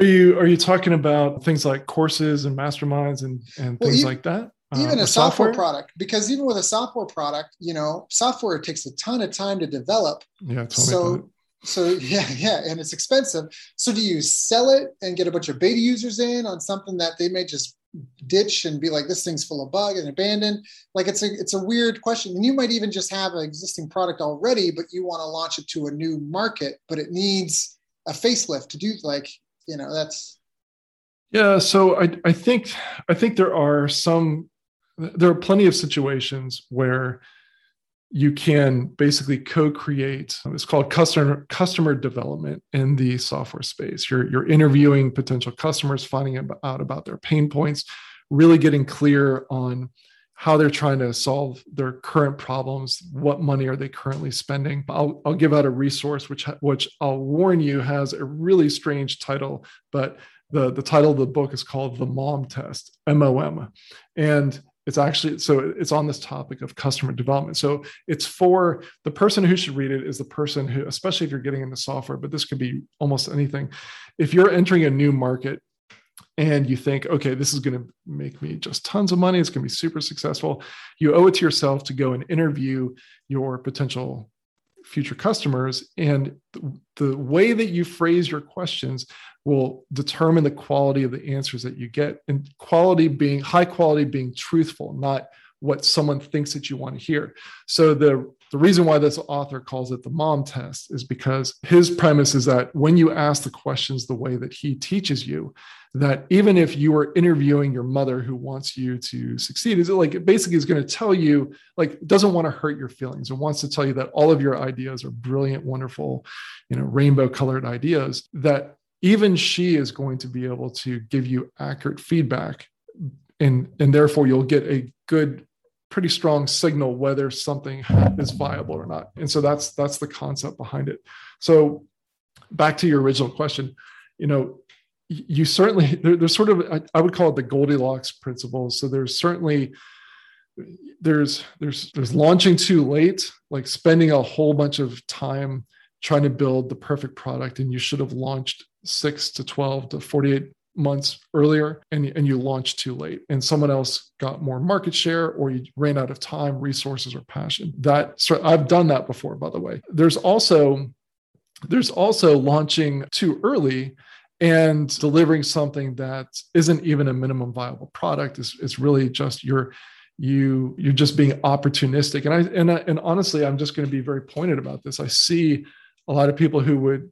B: Are you are you talking about things like courses and masterminds and and well, things even, like that?
A: Even uh, a software, software? product, because even with a software product, you know, software takes a ton of time to develop.
B: Yeah,
A: so so yeah yeah and it's expensive. So do you sell it and get a bunch of beta users in on something that they may just ditch and be like this thing's full of bug and abandoned like it's a it's a weird question. And you might even just have an existing product already but you want to launch it to a new market but it needs a facelift to do like you know that's
B: yeah so i i think i think there are some there are plenty of situations where you can basically co-create it's called customer customer development in the software space. You're, you're interviewing potential customers finding out about their pain points really getting clear on how they're trying to solve their current problems what money are they currently spending. I'll, I'll give out a resource which which i'll warn you has a really strange title but the, the title of the book is called the mom test mom and it's actually so it's on this topic of customer development. So it's for the person who should read it is the person who especially if you're getting into software but this could be almost anything. If you're entering a new market and you think okay this is going to make me just tons of money it's going to be super successful you owe it to yourself to go and interview your potential future customers and the way that you phrase your questions will determine the quality of the answers that you get and quality being high quality being truthful not what someone thinks that you want to hear. So the the reason why this author calls it the mom test is because his premise is that when you ask the questions the way that he teaches you that even if you are interviewing your mother who wants you to succeed is it like it basically is going to tell you like doesn't want to hurt your feelings and wants to tell you that all of your ideas are brilliant wonderful you know rainbow colored ideas that even she is going to be able to give you accurate feedback and and therefore you'll get a good pretty strong signal whether something is viable or not. And so that's that's the concept behind it. So back to your original question you know you certainly there, there's sort of I, would call it the goldilocks principle so there's certainly there's there's there's launching too late like spending a whole bunch of time trying to build the perfect product and you should have launched six to 12 to 48 months earlier and, and you launched too late and someone else got more market share or you ran out of time resources or passion. That so i've done that before by the way. There's also there's also launching too early and delivering something that isn't even a minimum viable product. Is, is really just your you you're just being opportunistic. And i and, and honestly i'm just going to be very pointed about this. I see a lot of people who would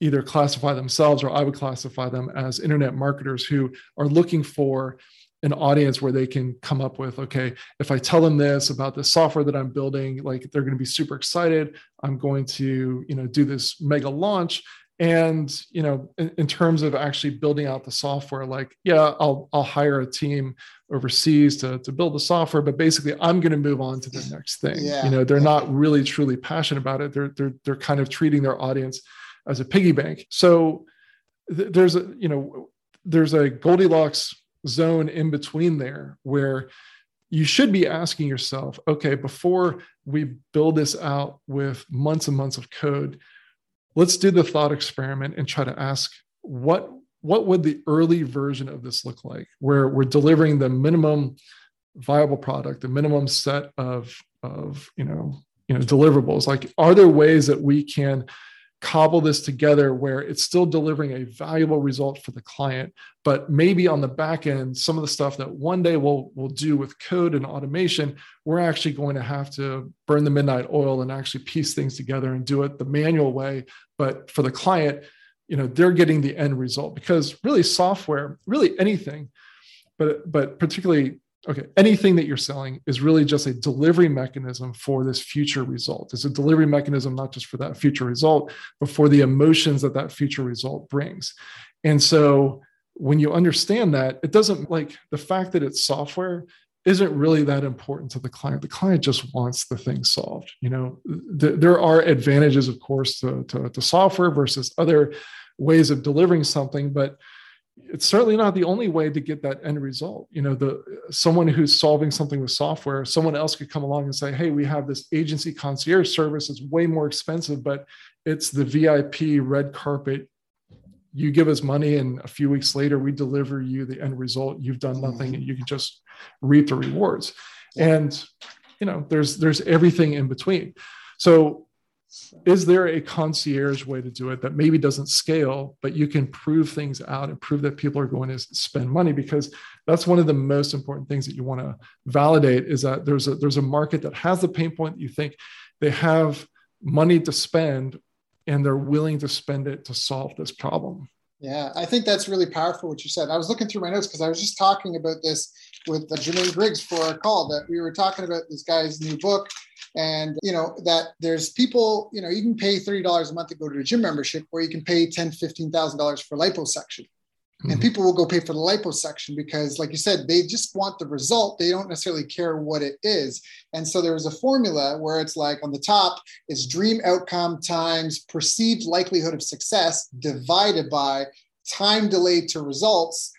B: either classify themselves or I would classify them as internet marketers who are looking for an audience where they can come up with okay if i tell them this about the software that i'm building like they're going to be super excited. I'm going to you know do this mega launch. And you know in, in, terms of actually building out the software like yeah i'll i'll hire a team overseas to, to build the software but basically i'm going to move on to the next thing. Yeah. you know they're not really truly passionate about it. They're they're, they're kind of treating their audience as a piggy bank. So th- there's a you know there's a Goldilocks zone in between there where you should be asking yourself, okay, before we build this out with months and months of code, let's do the thought experiment and try to ask what what would the early version of this look like where we're delivering the minimum viable product the minimum set of of you know you know deliverables like are there ways that we can cobble this together where it's still delivering a valuable result for the client but maybe on the back end some of the stuff that one day we'll, we'll do with code and automation we're actually going to have to burn the midnight oil and actually piece things together and do it the manual way. But for the client you know they're getting the end result because really software really anything but but particularly okay anything that you're selling is really just a delivery mechanism for this future result. It's a delivery mechanism not just for that future result but for the emotions that that future result brings. And so when you understand that it doesn't like the fact that it's software isn't really that important to the client. The client just wants the thing solved you know? Th- there are advantages of course to, to, to software versus other ways of delivering something but it's certainly not the only way to get that end result. You know the someone who's solving something with software someone else could come along and say hey we have this agency concierge service. It's way more expensive but it's the vip red carpet. You give us money and a few weeks later we deliver you the end result. You've done nothing mm-hmm. and you can just reap the rewards. And you know there's there's everything in between. So is there a concierge way to do it that maybe doesn't scale but you can prove things out and prove that people are going to spend money? Because that's one of the most important things that you want to validate is that there's a there's a market that has the pain point you think they have money to spend and they're willing to spend it to solve this problem.
A: Yeah i think that's really powerful what you said. I was looking through my notes because i was just talking about this with uh, Jermaine Griggs for a call that we were talking about this guy's new book and you know that there's people you know you can pay $30 a month to go to a gym membership or you can pay $10 $15000 for liposuction. Mm-hmm. and people will go pay for the liposuction because like you said they just want the result. They don't necessarily care what it is. And so there was a formula where it's like on the top is dream outcome times perceived likelihood of success divided by time delayed to results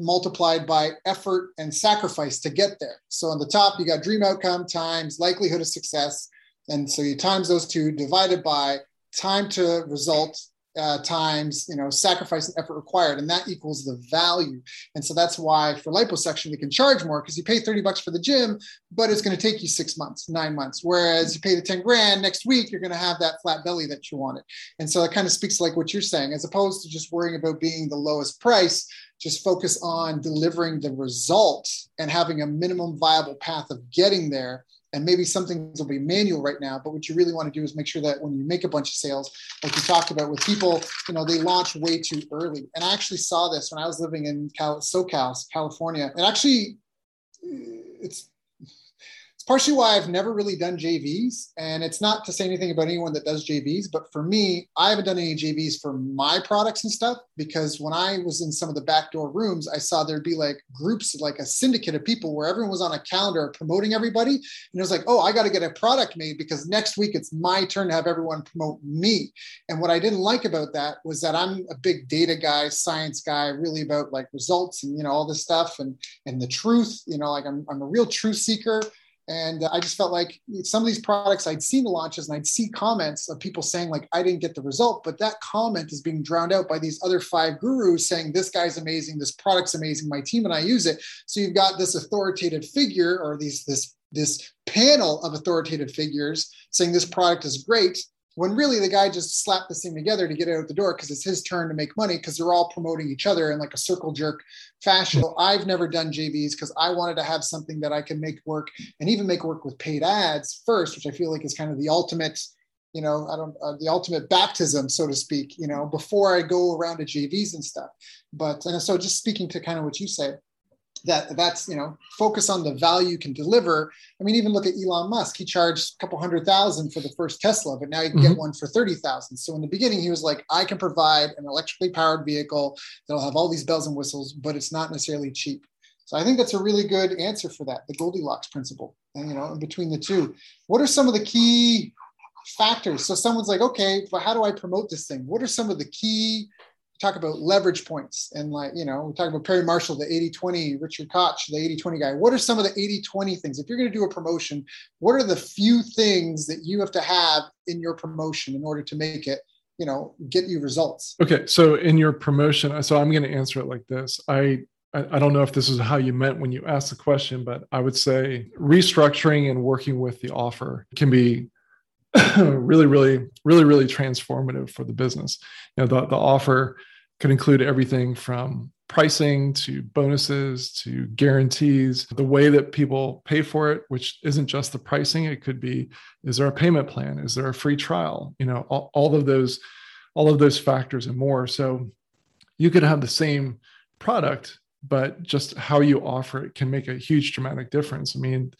A: multiplied by effort and sacrifice to get there. So on the top, you got dream outcome times likelihood of success. And so you times those two divided by time to result uh, times you know sacrifice and effort required and that equals the value. And so that's why for liposuction we can charge more because you pay 30 bucks for the gym but it's going to take you six months nine months. Whereas you pay the 10 grand next week you're going to have that flat belly that you wanted. And so it kind of speaks like what you're saying as opposed to just worrying about being the lowest price just focus on delivering the result and having a minimum viable path of getting there and maybe some things will be manual right now but what you really want to do is make sure that when you make a bunch of sales like you talked about with people you know they launch way too early. And i actually saw this when i was living in Cal- socal california. And actually it's partially why I've never really done JVs. And it's not to say anything about anyone that does JVs, but for me, I haven't done any JVs for my products and stuff because when I was in some of the backdoor rooms, I saw there'd be like groups, like a syndicate of people where everyone was on a calendar promoting everybody. And it was like, oh, I got to get a product made because next week it's my turn to have everyone promote me. And what I didn't like about that was that I'm a big data guy, science guy, really about like results and, you know, all this stuff and, and the truth, you know, like I'm, I'm a real truth seeker. And I just felt like some of these products I'd seen the launches and I'd see comments of people saying, like, I didn't get the result, but that comment is being drowned out by these other five gurus saying, this guy's amazing, this product's amazing, my team and I use it. So you've got this authoritative figure or these this this panel of authoritative figures saying this product is great when really the guy just slapped this thing together to get it out the door because it's his turn to make money because they're all promoting each other in like a circle jerk fashion. So I've never done JVs because I wanted to have something that I can make work and even make work with paid ads first, which I feel like is kind of the ultimate, you know, I don't, uh, the ultimate baptism, so to speak, you know, before I go around to JVs and stuff. But, and so just speaking to kind of what you say, that that's you know focus on the value you can deliver. I mean even look at elon musk. He charged a couple hundred thousand for the first tesla but now you can mm-hmm. get one for 30000 so in the beginning he was like i can provide an electrically powered vehicle that'll have all these bells and whistles but it's not necessarily cheap. So i think that's a really good answer for that the goldilocks principle and you know in between the two. What are some of the key factors? So someone's like okay but how do i promote this thing? What are some of the key talk about leverage points and like you know we talk about perry marshall the 80-20 richard koch the 80-20 guy. What are some of the 80-20 things? If you're going to do a promotion what are the few things that you have to have in your promotion in order to make it you know get you results?
B: Okay so in your promotion so i'm going to answer it like this. I I don't know if this is how you meant when you asked the question, but I would say restructuring and working with the offer can be really, really, really, really transformative for the business. You know, the, the offer could include everything from pricing to bonuses to guarantees, the way that people pay for it, which isn't just the pricing. It could be, is there a payment plan? Is there a free trial? You know, all, all of those, all of those factors and more. So you could have the same product, but just how you offer it can make a huge dramatic difference. I mean,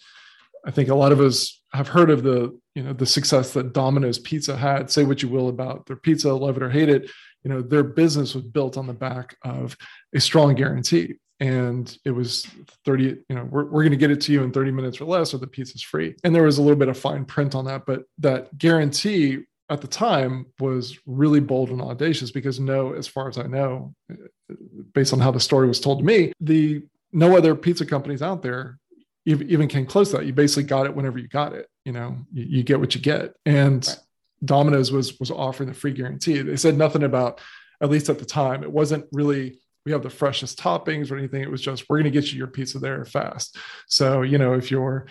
B: I think a lot of us have heard of the, you know, the success that Domino's Pizza had. Say what you will about their pizza, love it or hate it. You know, their business was built on the back of a strong guarantee. And it was 30, you know, we're, we're going to get it to you in 30 minutes or less, or the pizza's free. And there was a little bit of fine print on that, but that guarantee at the time was really bold and audacious because no, as far as I know, based on how the story was told to me, the no other pizza companies out there even came close to that. You basically got it whenever you got it. You know, you, you get what you get. And right. Domino's was was offering the free guarantee. They said nothing about, at least at the time, it wasn't really we have the freshest toppings or anything. It was just we're going to get you your pizza there fast. So you know if you're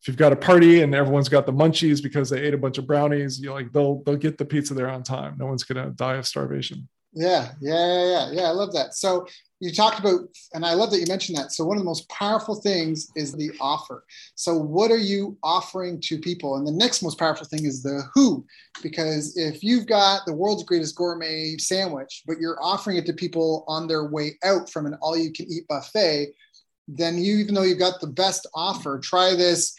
B: if you've got a party and everyone's got the munchies because they ate a bunch of brownies, you like they'll they'll get the pizza there on time. No one's going to die of starvation.
A: Yeah, yeah, yeah, yeah. I love that. So you talked about, and I love that you mentioned that. So one of the most powerful things is the offer. So what are you offering to people? And the next most powerful thing is the who, because if you've got the world's greatest gourmet sandwich, but you're offering it to people on their way out from an all-you-can-eat buffet, then you, even though you've got the best offer, try this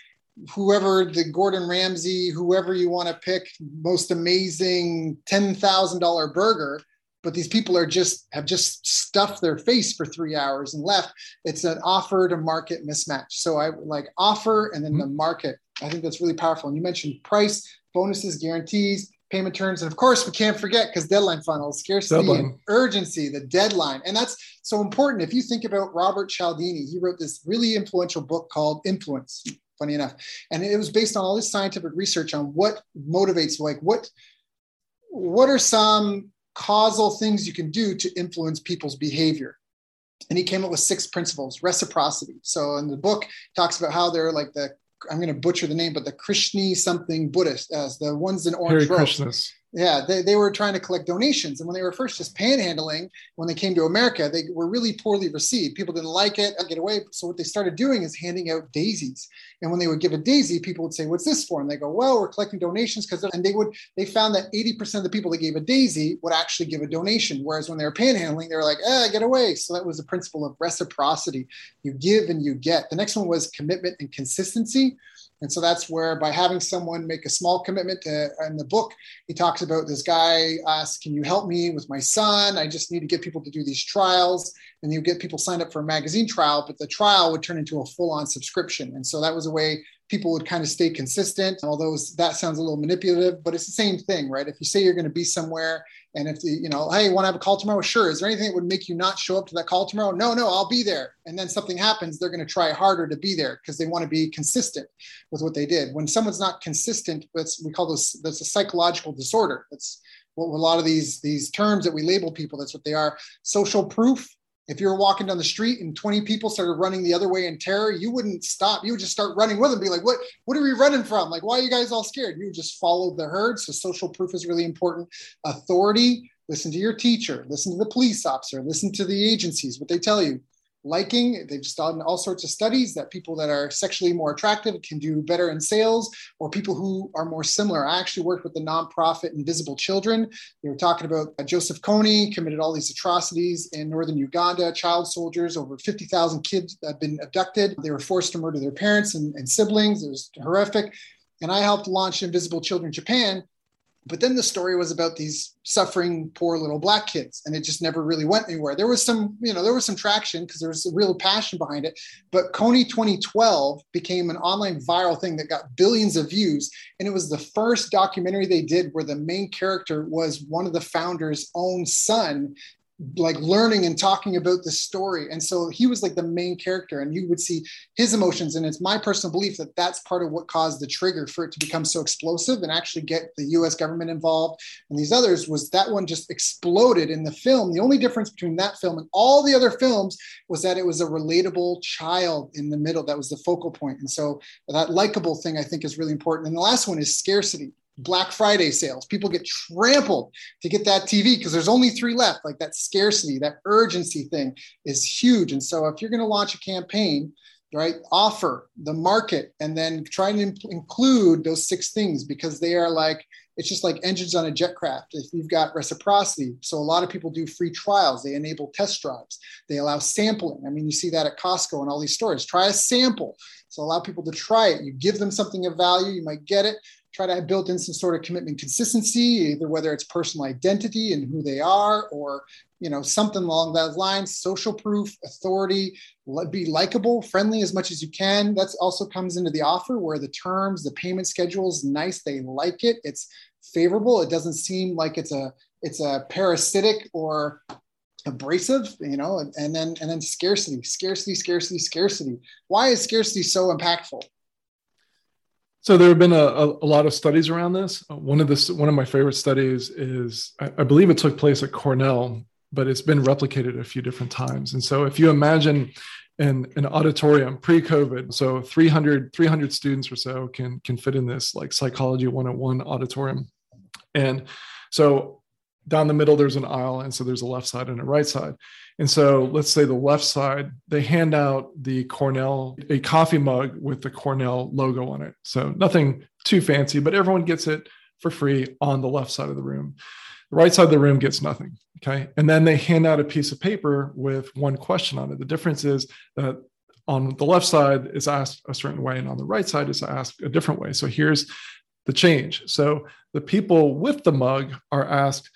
A: whoever the Gordon Ramsay, whoever you want to pick, most amazing $10,000 burger but these people are just have just stuffed their face for three hours and left. It's an offer to market mismatch. So i like offer and then mm-hmm. the market. I think that's really powerful. And you mentioned price bonuses guarantees payment terms. And of course we can't forget because deadline funnels scarcity deadline. and urgency the deadline. And that's so important. If you think about robert cialdini he wrote this really influential book called influence funny enough. And it was based on all this scientific research on what motivates like what what are some causal things you can do to influence people's behavior. And he came up with six principles reciprocity. So in the book, talks about how they're like the, I'm going to butcher the name, but the Krishni something Buddhist, as the ones in orange robes yeah, they, they were trying to collect donations. And when they were first just panhandling, when they came to America, they were really poorly received. People didn't like it, get away. So what they started doing is handing out daisies. And when they would give a daisy, people would say, What's this for? And they go, Well, we're collecting donations because and they would they found that 80% of the people that gave a daisy would actually give a donation. Whereas when they were panhandling, they were like, eh, get away. So that was the principle of reciprocity. You give and you get. The next one was commitment and consistency. And so that's where by having someone make a small commitment to, in the book, he talks about this guy asks, Can you help me with my son? I just need to get people to do these trials. And you get people signed up for a magazine trial, but the trial would turn into a full on subscription. And so that was a way people would kind of stay consistent. Although that sounds a little manipulative, but it's the same thing, right? If you say you're going to be somewhere and if the, you know, hey, want to have a call tomorrow? Sure. Is there anything that would make you not show up to that call tomorrow? No, no, I'll be there. And then something happens, they're going to try harder to be there because they want to be consistent with what they did. When someone's not consistent, that's we call this that's a psychological disorder. That's what a lot of these these terms that we label people. That's what they are. Social proof if you were walking down the street and 20 people started running the other way in terror, you wouldn't stop. You would just start running with them, be like, what, what are we running from? Like, why are you guys all scared? You would just follow the herd. So social proof is really important. Authority, listen to your teacher, listen to the police officer, listen to the agencies, what they tell you liking. They've done all sorts of studies that people that are sexually more attractive can do better in sales, or people who are more similar. I actually worked with the nonprofit Invisible Children. They were talking about uh, Joseph Kony committed all these atrocities in northern Uganda. Child soldiers, over 50,000 kids have been abducted. They were forced to murder their parents and, and siblings. It was horrific. And I helped launch Invisible Children Japan but then the story was about these suffering poor little black kids and it just never really went anywhere. There was some you know there was some traction because there was a real passion behind it but Kony 2012 became an online viral thing that got billions of views and it was the first documentary they did where the main character was one of the founders own son like learning and talking about the story. And so he was like the main character and you would see his emotions and it's my personal belief that that's part of what caused the trigger for it to become so explosive and actually get the US government involved and these others was that one just exploded in the film. The only difference between that film and all the other films was that it was a relatable child in the middle. That was the focal point. And so that likable thing I think is really important. And the last one is scarcity Black Friday sales. People get trampled to get that TV because there's only three left. Like that scarcity, that urgency thing is huge. And so if you're going to launch a campaign, right, offer the market and then try to include those six things because they are like, it's just like engines on a jet craft. If you've got reciprocity, so a lot of people do free trials, they enable test drives, they allow sampling. I mean, you see that at Costco and all these stores. Try a sample. So allow people to try it. You give them something of value, you might get it try to built in some sort of commitment consistency, either whether it's personal identity and who they are, or you know something along those lines. Social proof, authority, be likable, friendly as much as you can. That also comes into the offer where the terms, the payment schedule is nice. They like it. It's favorable. It doesn't seem like it's a it's a parasitic or abrasive you know and, and then and then scarcity scarcity scarcity scarcity why is scarcity so impactful
B: so there have been a, a, a, lot of studies around this. One of the one of my favorite studies is I, I, believe it took place at Cornell, but it's been replicated a few different times. And so if you imagine an, an auditorium pre-COVID, so 300, 300 students or so can can fit in this like psychology 101 auditorium. And so down the middle there's an aisle and so there's a left side and a right side. And so let's say the left side they hand out the cornell a coffee mug with the cornell logo on it. So nothing too fancy but everyone gets it for free on the left side of the room. The right side of the room gets nothing okay? And then they hand out a piece of paper with one question on it. The difference is that on the left side is asked a certain way and on the right side is asked a different way. So here's the change. So the people with the mug are asked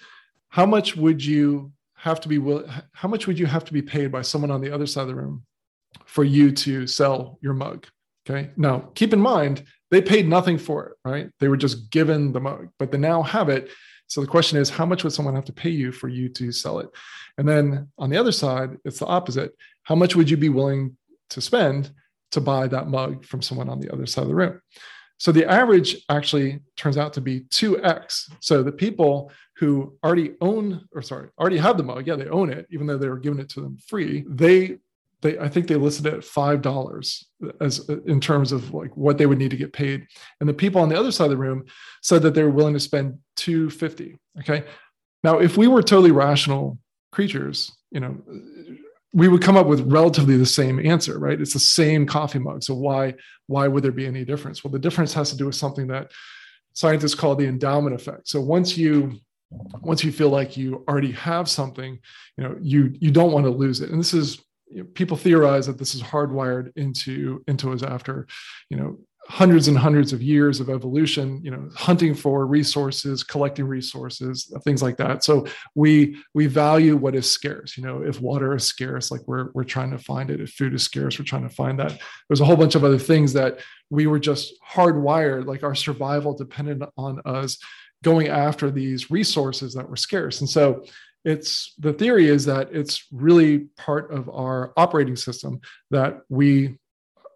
B: how much would you have to be how much would you have to be paid by someone on the other side of the room for you to sell your mug? Okay. Now keep in mind they paid nothing for it right? They were just given the mug but they now have it. So the question is how much would someone have to pay you for you to sell it? And then on the other side it's the opposite. How much would you be willing to spend to buy that mug from someone on the other side of the room? So the average actually turns out to be 2x. So the people who already own, or sorry, already have the mug, yeah, they own it, even though they were giving it to them free. They, they, I think they listed it at five dollars as in terms of like what they would need to get paid. And the people on the other side of the room said that they were willing to spend 250. Okay. Now, if we were totally rational creatures, you know, we would come up with relatively the same answer, right? It's the same coffee mug. So why why would there be any difference? Well, the difference has to do with something that scientists call the endowment effect. So once you once you feel like you already have something, you know, you you don't want to lose it. And this is you know, people theorize that this is hardwired into into us after, you know, hundreds and hundreds of years of evolution you know hunting for resources collecting resources things like that. So we we value what is scarce. You know if water is scarce like we're we're trying to find it. If food is scarce we're trying to find that. There's a whole bunch of other things that we were just hardwired like our survival depended on us going after these resources that were scarce. And so it's the theory is that it's really part of our operating system that we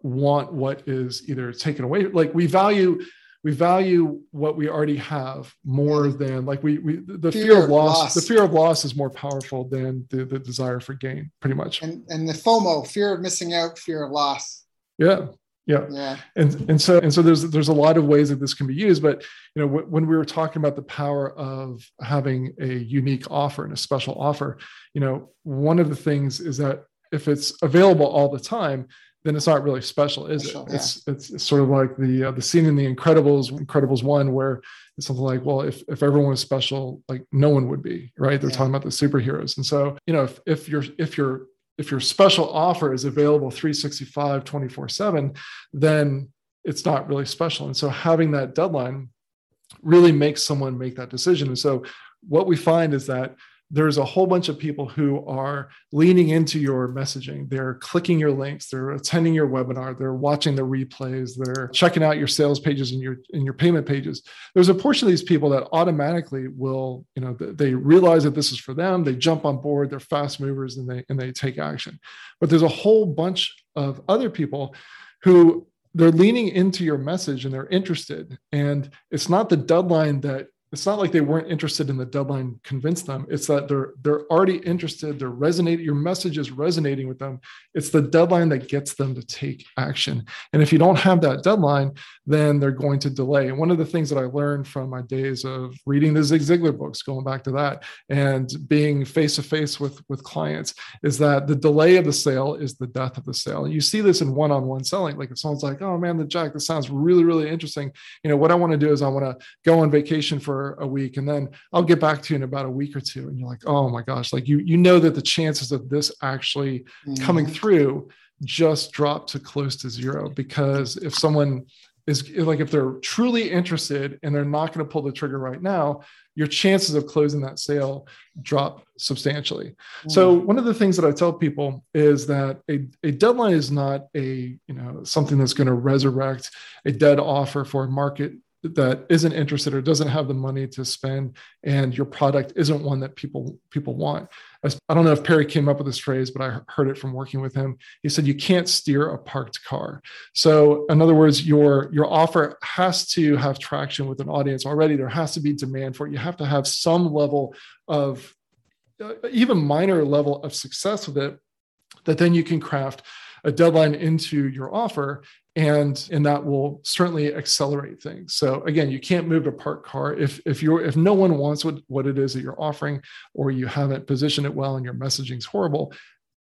B: want what is either taken away like we value we value what we already have more than like we, we the fear, fear of loss, loss, the fear of loss is more powerful than the, the desire for gain pretty much.
A: And and the fomo fear of missing out fear of loss.
B: Yeah yeah. yeah and and so and so there's there's a lot of ways that this can be used but you know w- when we were talking about the power of having a unique offer and a special offer you know one of the things is that if it's available all the time then it's not really special, is special, it? Yeah. It's, it's, it's sort of like the uh, the scene in the Incredibles, Incredibles one, where it's something like, well, if if everyone was special, like no one would be, right? They're yeah. talking about the superheroes, and so you know, if if your if your if your special offer is available 365 24 7 then it's not really special. And so having that deadline really makes someone make that decision. And so what we find is that there's a whole bunch of people who are leaning into your messaging. They're clicking your links, they're attending your webinar, they're watching the replays, they're checking out your sales pages and your and your payment pages. There's a portion of these people that automatically will, you know, they realize that this is for them, they jump on board, they're fast movers and they and they take action. But there's a whole bunch of other people who they're leaning into your message and they're interested and it's not the deadline that it's not like they weren't interested in the deadline convinced them. It's that they're they're already interested. They're resonating your message is resonating with them. It's the deadline that gets them to take action. And if you don't have that deadline then they're going to delay. And one of the things that i learned from my days of reading the zig ziglar books going back to that and being face to face with with clients is that the delay of the sale is the death of the sale. And you see this in one-on-one selling. Like if someone's like oh man the jack this sounds really really interesting. You know what i want to do is i want to go on vacation for a week and then I'll get back to you in about a week or two. And you're like, oh my gosh, like you you know that the chances of this actually mm-hmm. coming through just drop to close to zero because if someone is like if they're truly interested and they're not going to pull the trigger right now your chances of closing that sale drop substantially mm-hmm. so one of the things that i tell people is that a, a deadline is not a you know something that's going to resurrect a dead offer for a market that isn't interested or doesn't have the money to spend and your product isn't one that people people want. I don't know if perry came up with this phrase but i heard it from working with him. He said you can't steer a parked car. So in other words your your offer has to have traction with an audience already. There has to be demand for it. You have to have some level of uh, even minor level of success with it that then you can craft a deadline into your offer and and that will certainly accelerate things. So again you can't move a parked car. If if you're if no one wants what what it is that you're offering or you haven't positioned it well and your messaging is horrible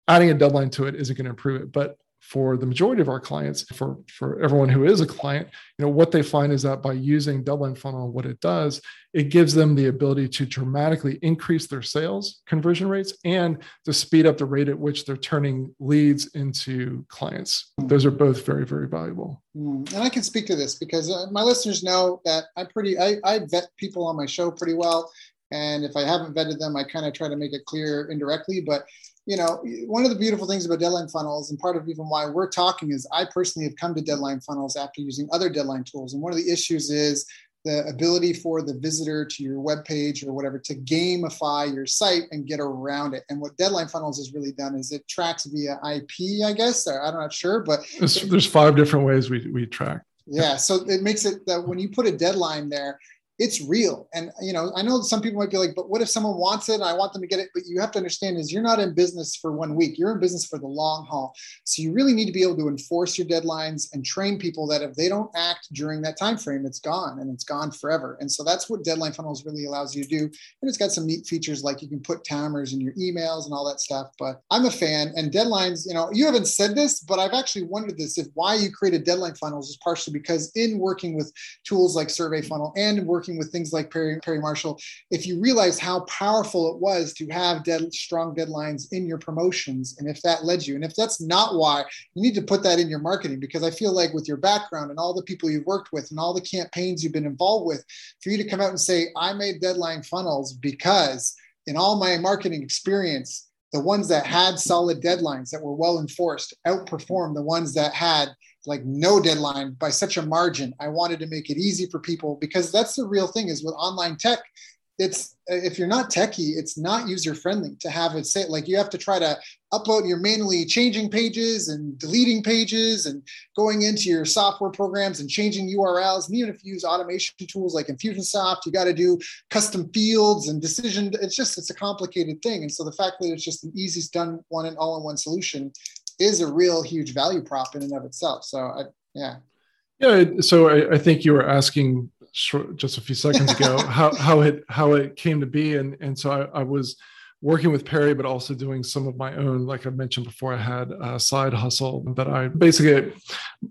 B: adding a deadline to it isn't going to improve it. But for the majority of our clients, for, for everyone who is a client, you know, what they find is that by using Deadline Funnel, what it does, it gives them the ability to dramatically increase their sales conversion rates and to speed up the rate at which they're turning leads into clients. Those are both very, very valuable.
A: Mm. And I can speak to this because uh, my listeners know that I pretty I, I vet people on my show pretty well. And if I haven't vetted them, I kind of try to make it clear indirectly. But you know, one of the beautiful things about deadline funnels, and part of even why we're talking, is I personally have come to deadline funnels after using other deadline tools. And one of the issues is the ability for the visitor to your web page or whatever to gamify your site and get around it. And what Deadline Funnels has really done is it tracks via IP, I guess. Or I'm not sure, but
B: there's, there's five different ways we, we track.
A: Yeah, so it makes it that when you put a deadline there, it's real. And you know, I know some people might be like, but what if someone wants it and I want them to get it? But you have to understand is you're not in business for one week. You're in business for the long haul. So you really need to be able to enforce your deadlines and train people that if they don't act during that time frame, it's gone and it's gone forever. And so that's what deadline funnels really allows you to do. And it's got some neat features like you can put timers in your emails and all that stuff. But I'm a fan and deadlines, you know, you haven't said this, but I've actually wondered this if why you created deadline funnels is partially because in working with tools like Survey Funnel and working working with things like Perry, Perry Marshall, if you realize how powerful it was to have dead, strong deadlines in your promotions, and if that led you, and if that's not why, you need to put that in your marketing because I feel like with your background and all the people you've worked with and all the campaigns you've been involved with, for you to come out and say, I made deadline funnels because in all my marketing experience, the ones that had solid deadlines that were well enforced outperformed the ones that had like no deadline by such a margin. I wanted to make it easy for people because that's the real thing is with online tech. It's if you're not techie, it's not user friendly to have it say like you have to try to upload. You're manually changing pages and deleting pages and going into your software programs and changing URLs. And even if you use automation tools like Infusionsoft, you got to do custom fields and decision. It's just it's a complicated thing. And so the fact that it's just an easiest done one and all in one solution is a real huge value prop in and of itself. So I, yeah.
B: Yeah. So I, I think you were asking short, just a few seconds ago how, how it how it came to be, and and so I, I, was working with Perry, but also doing some of my own. Like I mentioned before, I had a side hustle that I basically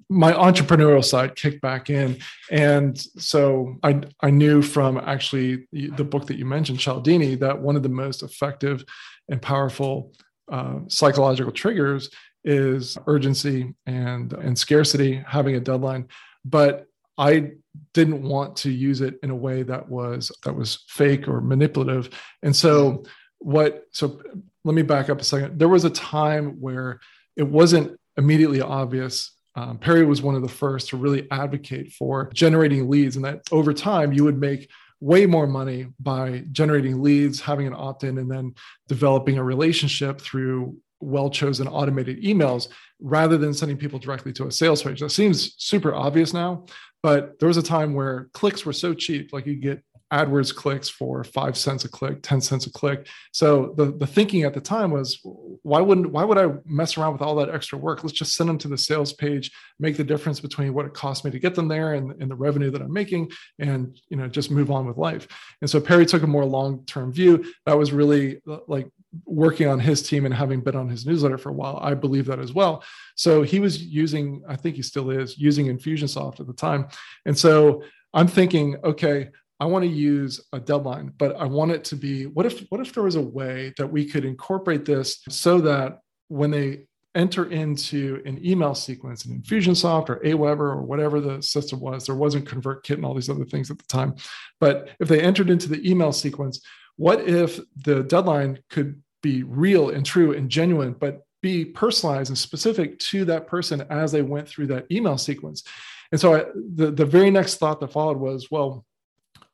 B: my entrepreneurial side kicked back in, and so I I knew from actually the book that you mentioned, Cialdini, that one of the most effective and powerful uh, psychological triggers is urgency and and scarcity, having a deadline. But I didn't want to use it in a way that was that was fake or manipulative. And so what so let me back up a second. There was a time where it wasn't immediately obvious um, Perry was one of the first to really advocate for generating leads, and that over time you would make way more money by generating leads, having an opt in, and then developing a relationship through well chosen automated emails rather than sending people directly to a sales page. That seems super obvious now, but there was a time where clicks were so cheap, like you get AdWords clicks for five cents a click, 10 cents a click. So the, the thinking at the time was, why wouldn't why would I mess around with all that extra work? Let's just send them to the sales page, make the difference between what it cost me to get them there and, and the revenue that I'm making, and you know, just move on with life. And so Perry took a more long-term view. That was really like working on his team and having been on his newsletter for a while, I believe that as well. So he was using, I think he still is using Infusionsoft at the time. And so I'm thinking, okay, I want to use a deadline, but I want it to be what if what if there was a way that we could incorporate this so that when they enter into an email sequence in Infusionsoft or Aweber or whatever the system was, there wasn't ConvertKit and all these other things at the time. But if they entered into the email sequence, what if the deadline could be real and true and genuine, but be personalized and specific to that person as they went through that email sequence. And so I, the, the very next thought that followed was, well,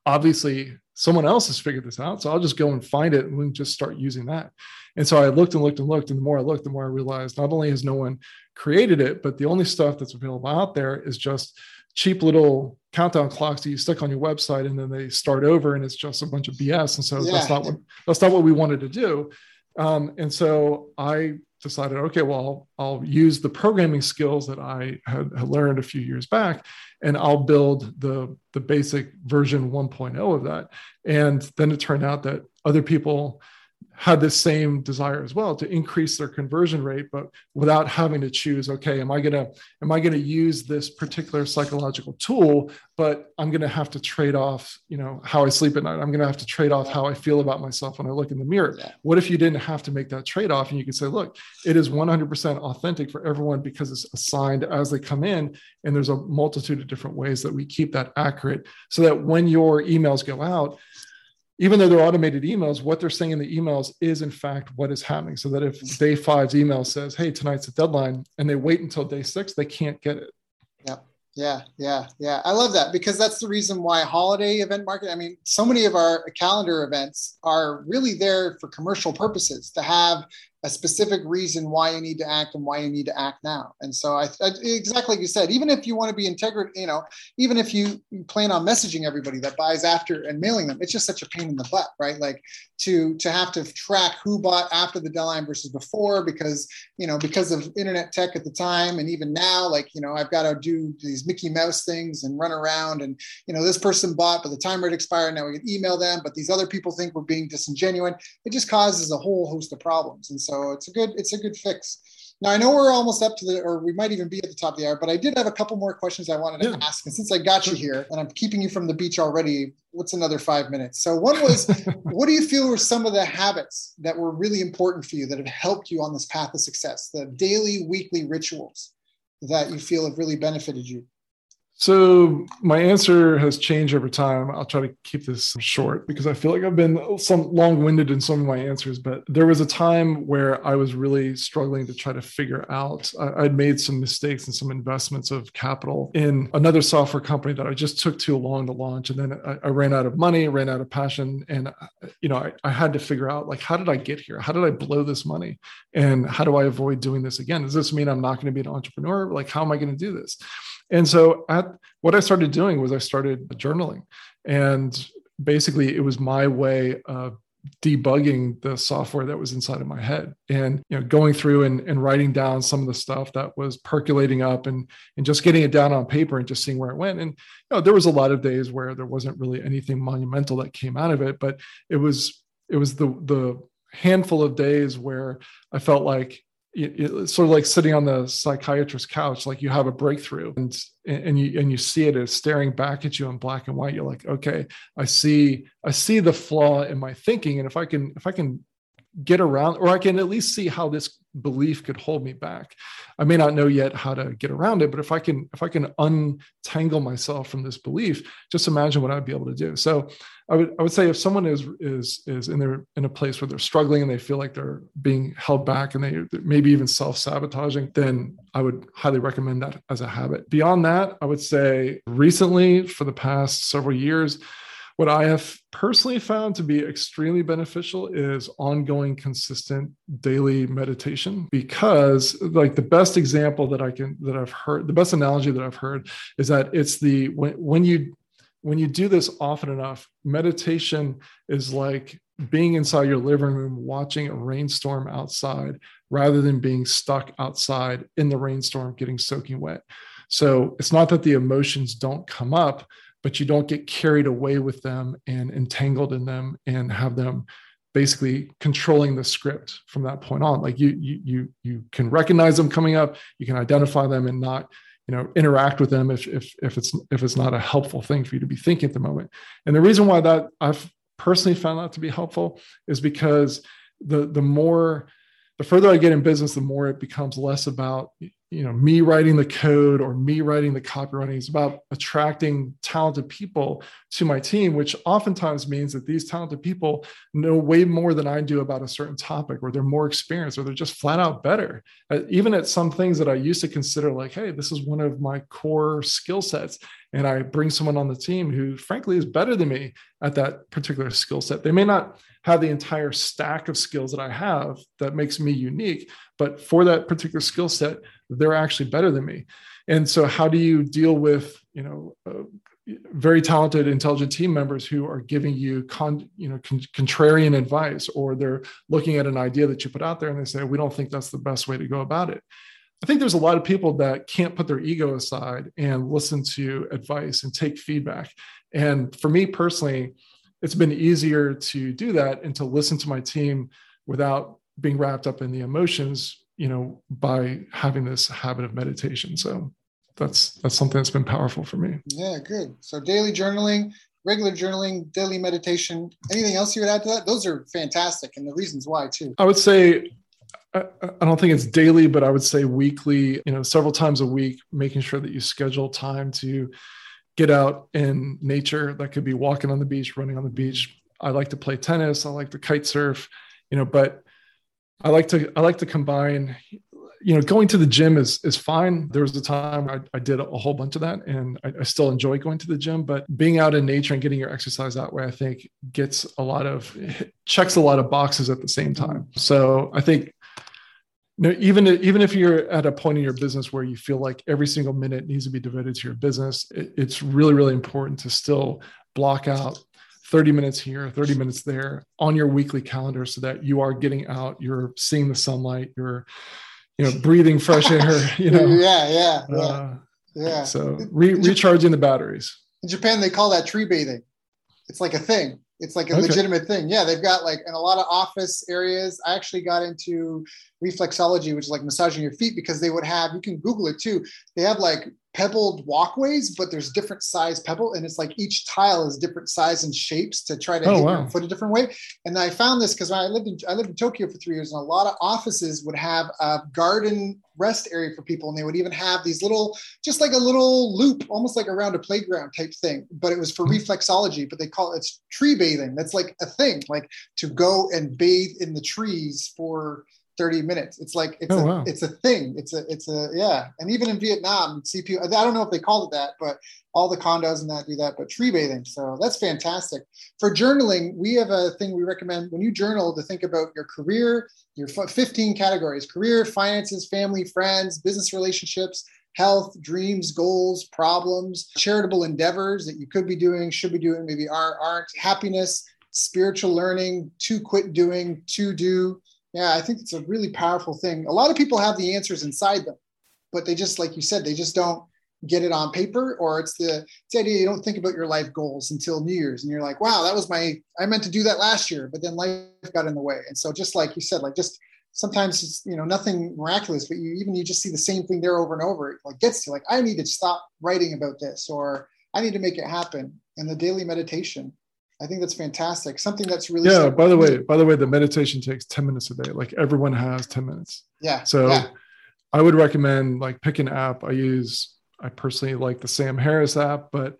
B: obviously someone else has figured this out. So I'll just go and find it and just start using that. And so I looked and looked and looked. And the more I looked, the more I realized not only has no one created it, but the only stuff that's available out there is just cheap little countdown clocks that you stick on your website and then they start over and it's just a bunch of BS. And so yeah. that's not what that's not what we wanted to do. Um, and so I decided, okay, well, I'll, I'll, use the programming skills that I had, had, learned a few years back, and I'll build the the basic version 1.0 of that. And then it turned out that other people had the same desire as well to increase their conversion rate but without having to choose okay am i going to am i going to use this particular psychological tool but i'm going to have to trade off you know how i sleep at night. I'm going to have to trade off how i feel about myself when i look in the mirror. What if you didn't have to make that trade off and you could say look it is 100% authentic for everyone because it's assigned as they come in and there's a multitude of different ways that we keep that accurate so that when your emails go out even though they're automated emails, what they're saying in the emails is in fact what is happening. So that if day five's email says, "Hey, tonight's the deadline," and they wait until day six, they can't get it.
A: Yeah, yeah, yeah, yeah. I love that because that's the reason why holiday event market. I mean, so many of our calendar events are really there for commercial purposes to have a specific reason why you need to act and why you need to act now. And so I, I exactly like you said, even if you want to be integrated, you know, even if you plan on messaging everybody that buys after and mailing them, it's just such a pain in the butt, right? Like to to have to track who bought after the deadline versus before because you know because of internet tech at the time and even now, like you know, I've got to do these Mickey Mouse things and run around and you know this person bought, but the timer had expired. Now we can email them, but these other people think we're being disingenuous. It just causes a whole host of problems. And so so it's a good it's a good fix. Now I know we're almost up to the, or we might even be at the top of the hour, but I did have a couple more questions I wanted to yeah. ask. And since I got you here and I'm keeping you from the beach already, what's another five minutes? So one was, what do you feel were some of the habits that were really important for you that have helped you on this path of success? The daily, weekly rituals that you feel have really benefited you.
B: So my answer has changed over time. I'll try to keep this short because I feel like I've been some long-winded in some of my answers. But there was a time where I was really struggling to try to figure out. I'd made some mistakes and some investments of capital in another software company that I just took too long to launch, and then I, I ran out of money, ran out of passion, and you know I, I had to figure out like how did I get here? How did I blow this money? And how do I avoid doing this again? Does this mean I'm not going to be an entrepreneur? Like how am I going to do this? And so at what I started doing was I started journaling. And basically it was my way of debugging the software that was inside of my head and you know going through and, and writing down some of the stuff that was percolating up and and just getting it down on paper and just seeing where it went and you know there was a lot of days where there wasn't really anything monumental that came out of it but it was it was the the handful of days where i felt like it's sort of like sitting on the psychiatrist's couch like you have a breakthrough and and you and you see it as staring back at you in black and white. You're like okay i see i see the flaw in my thinking. And if i can if i can get around or i can at least see how this belief could hold me back. I may not know yet how to get around it but if i can if i can untangle myself from this belief just imagine what i'd be able to do. So i would i would say if someone is is is in their in a place where they're struggling and they feel like they're being held back and they maybe even self-sabotaging then i would highly recommend that as a habit. Beyond that i would say recently for the past several years what I have personally found to be extremely beneficial is ongoing, consistent daily meditation because, like, the best example that I can, that I've heard, the best analogy that I've heard is that it's the, when, when you, when you do this often enough, meditation is like being inside your living room watching a rainstorm outside rather than being stuck outside in the rainstorm getting soaking wet. So it's not that the emotions don't come up, but you don't get carried away with them and entangled in them and have them basically controlling the script from that point on. Like you you you you can recognize them coming up you can identify them and not you know interact with them if if if it's if it's not a helpful thing for you to be thinking at the moment. And the reason why that i've personally found that to be helpful is because the the more the further I get in business, the more it becomes less about you know me writing the code or me writing the copywriting. It's about attracting talented people to my team, which oftentimes means that these talented people know way more than I do about a certain topic, or they're more experienced, or they're just flat out better. Uh, even at some things that I used to consider like, hey, this is one of my core skill sets and I bring someone on the team who, frankly, is better than me at that particular skill set. They may not have the entire stack of skills that I have that makes me unique, but for that particular skill set, they're actually better than me. And so, how do you deal with, you know, uh, very talented, intelligent team members who are giving you, con, you know, con- contrarian advice, or they're looking at an idea that you put out there and they say, "We don't think that's the best way to go about it." I think there's a lot of people that can't put their ego aside and listen to advice and take feedback. And for me personally, it's been easier to do that and to listen to my team without being wrapped up in the emotions, you know, by having this habit of meditation. So that's that's something that's been powerful for me.
A: Yeah, good. So daily journaling, regular journaling, daily meditation. Anything else you would add to that? Those are fantastic, and the reasons why too.
B: I would say I, I don't think it's daily, but I would say weekly, you know, several times a week, making sure that you schedule time to get out in nature. That could be walking on the beach, running on the beach. I like to play tennis. I like to kite surf, you know, but I like to, I like to combine, you know, going to the gym is, is fine. There was a time I, I did a whole bunch of that and I, I still enjoy going to the gym, but being out in nature and getting your exercise that way, I think gets a lot of, checks a lot of boxes at the same time. So I think no, even even if you're at a point in your business where you feel like every single minute needs to be devoted to your business, it, it's really really important to still block out 30 minutes here, 30 minutes there on your weekly calendar so that you are getting out, you're seeing the sunlight, you're you know breathing fresh air, you know.
A: Yeah, yeah, yeah. Uh,
B: yeah. So re- recharging the batteries.
A: In Japan, they call that tree bathing. It's like a thing. It's like a okay. legitimate thing. Yeah, they've got like in a lot of office areas. I actually got into reflexology, which is like massaging your feet, because they would have, you can Google it too. They have like pebbled walkways, but there's different size pebble, and it's like each tile is different size and shapes to try to oh, hit wow. your foot a different way. And I found this because I lived in I lived in Tokyo for three years, and a lot of offices would have a garden rest area for people, and they would even have these little, just like a little loop, almost like around a playground type thing. But it was for mm-hmm. reflexology, but they call it it's tree bathing. That's like a thing, like to go and bathe in the trees for 30 minutes. It's like it's oh, a wow. it's a thing. It's a it's a yeah. And even in Vietnam, CPU. I don't know if they called it that, but all the condos and that do that. But tree bathing, so that's fantastic. For journaling, we have a thing we recommend when you journal to think about your career, your 15 categories: career, finances, family, friends, business relationships. Health, dreams, goals, problems, charitable endeavors that you could be doing, should be doing, maybe are, aren't, happiness, spiritual learning, to quit doing, to do, yeah, I think it's a really powerful thing. A lot of people have the answers inside them, but they just, like you said, they just don't get it on paper or it's the, it's the idea you don't think about your life goals until New Year's and you're like, wow, that was my, I meant to do that last year, but then life got in the way. And so just like you said, like just sometimes it's, you know, nothing miraculous, but you even, you just see the same thing there over and over. It like gets to like, I need to stop writing about this or I need to make it happen. And the daily meditation I think that's fantastic. Something that's really
B: yeah. By the way, by the way, the meditation takes ten minutes a day. Like everyone has ten minutes.
A: Yeah.
B: So,
A: yeah.
B: I would recommend like pick an app. I use I personally like the Sam Harris app, but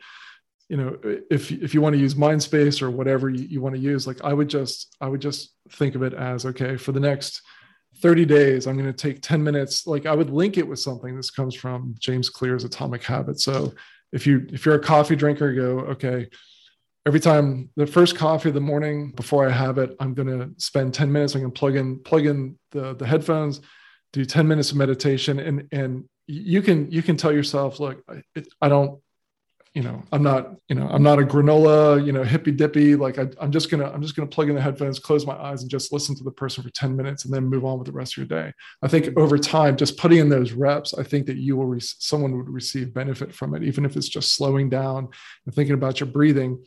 B: you know if if you want to use Mindspace or whatever you, you want to use, like I would just I would just think of it as okay for the next 30 days i'm going to take 10 minutes like i would link it with something this comes from james clear's atomic habits so if you if you're a coffee drinker go okay every time the first coffee of the morning before I have it, I'm going to spend 10 minutes. I'm going to plug in, plug in the, the headphones, do 10 minutes of meditation. And, and you can, you can tell yourself, look, it, I don't, you know i'm not you know i'm not a granola you know hippy dippy like I, i'm just gonna i'm just gonna plug in the headphones close my eyes and just listen to the person for 10 minutes and then move on with the rest of your day i think over time just putting in those reps i think that you will re- someone would receive benefit from it even if it's just slowing down and thinking about your breathing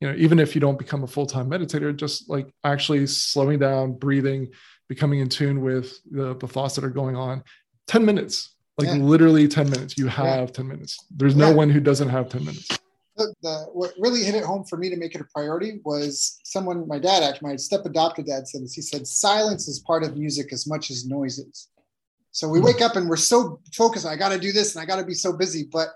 B: you know even if you don't become a full-time meditator just like actually slowing down breathing becoming in tune with the, the thoughts that are going on 10 minutes like yeah. literally 10 minutes you have yeah. 10 minutes there's no yeah. one who doesn't have 10 minutes
A: the, the, what really hit it home for me to make it a priority was someone my dad actually my step adopted dad said this he said silence is part of music as much as noises so we mm-hmm. wake up and we're so focused i got to do this and i got to be so busy but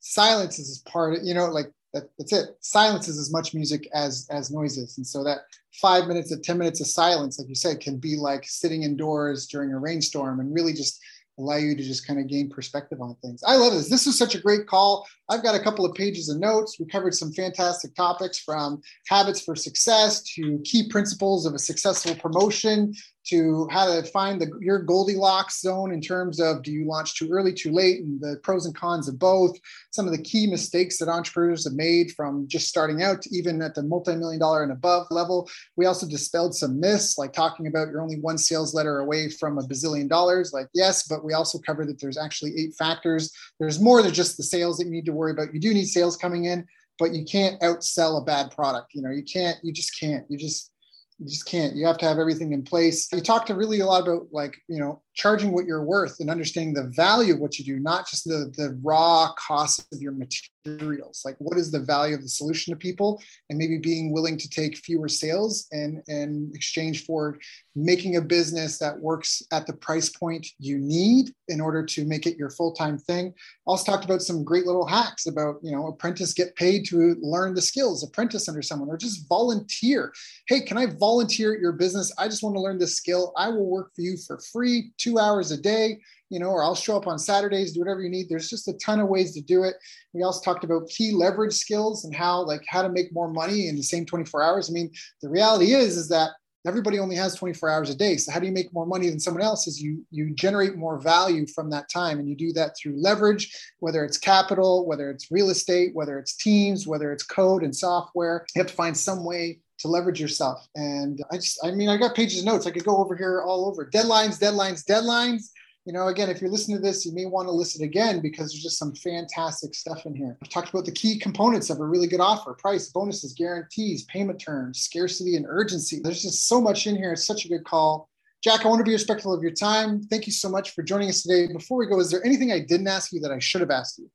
A: silence is part of you know like that, that's it silence is as much music as as noises and so that five minutes to 10 minutes of silence like you said can be like sitting indoors during a rainstorm and really just allow you to just kind of gain perspective on things. I love this. This is such a great call. I've got a couple of pages of notes. We covered some fantastic topics from habits for success to key principles of a successful promotion to how to find the, your Goldilocks zone in terms of do you launch too early, too late, and the pros and cons of both. Some of the key mistakes that entrepreneurs have made from just starting out even at the multi-million dollar and above level. We also dispelled some myths, like talking about you're only one sales letter away from a bazillion dollars. Like yes, but we also covered that there's actually eight factors. There's more than just the sales that you need to worry about. You do need sales coming in, but you can't outsell a bad product. You know, you can't. You just can't. You just you just can't you have to have everything in place you talk to really a lot about like you know charging what you're worth and understanding the value of what you do not just the the raw cost of your materials. Like what is the value of the solution to people? And maybe being willing to take fewer sales and and exchange for making a business that works at the price point you need in order to make it your full-time thing. Also talked about some great little hacks about you know apprentice get paid to learn the skills apprentice under someone or just volunteer. Hey can i volunteer at your business? I just want to learn this skill. I will work for you for free two hours a day you know, or I'll show up on Saturdays, do whatever you need. There's just a ton of ways to do it. We also talked about key leverage skills and how like how to make more money in the same 24 hours. I mean, the reality is is that everybody only has 24 hours a day so how do you make more money than someone else is you you generate more value from that time and you do that through leverage whether it's capital whether it's real estate whether it's teams whether it's code and software you have to find some way to leverage yourself and i just i mean i got pages of notes i could go over here all over deadlines deadlines deadlines you know, again, if you're listening to this, you may want to listen again because there's just some fantastic stuff in here. I've talked about the key components of a really good offer price, bonuses, guarantees, payment terms, scarcity, and urgency. There's just so much in here. It's such a good call. Jack, I want to be respectful of your time. Thank you so much for joining us today. Before we go, is there anything I didn't ask you that I should have asked you?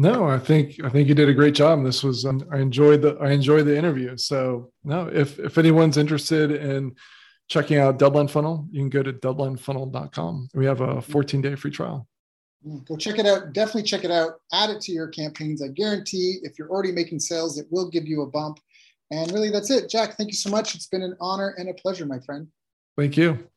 B: No, I think I think you did a great job. This was um, I enjoyed the I enjoyed the interview. So no, if if anyone's interested in checking out Deadline Funnel, you can go to deadlinefunnel.com. We have a 14 day free trial.
A: Go check it out. Definitely check it out. Add it to your campaigns. I guarantee if you're already making sales, it will give you a bump. And really, that's it. Jack, thank you so much. It's been an honor and a pleasure, my friend.
B: Thank you.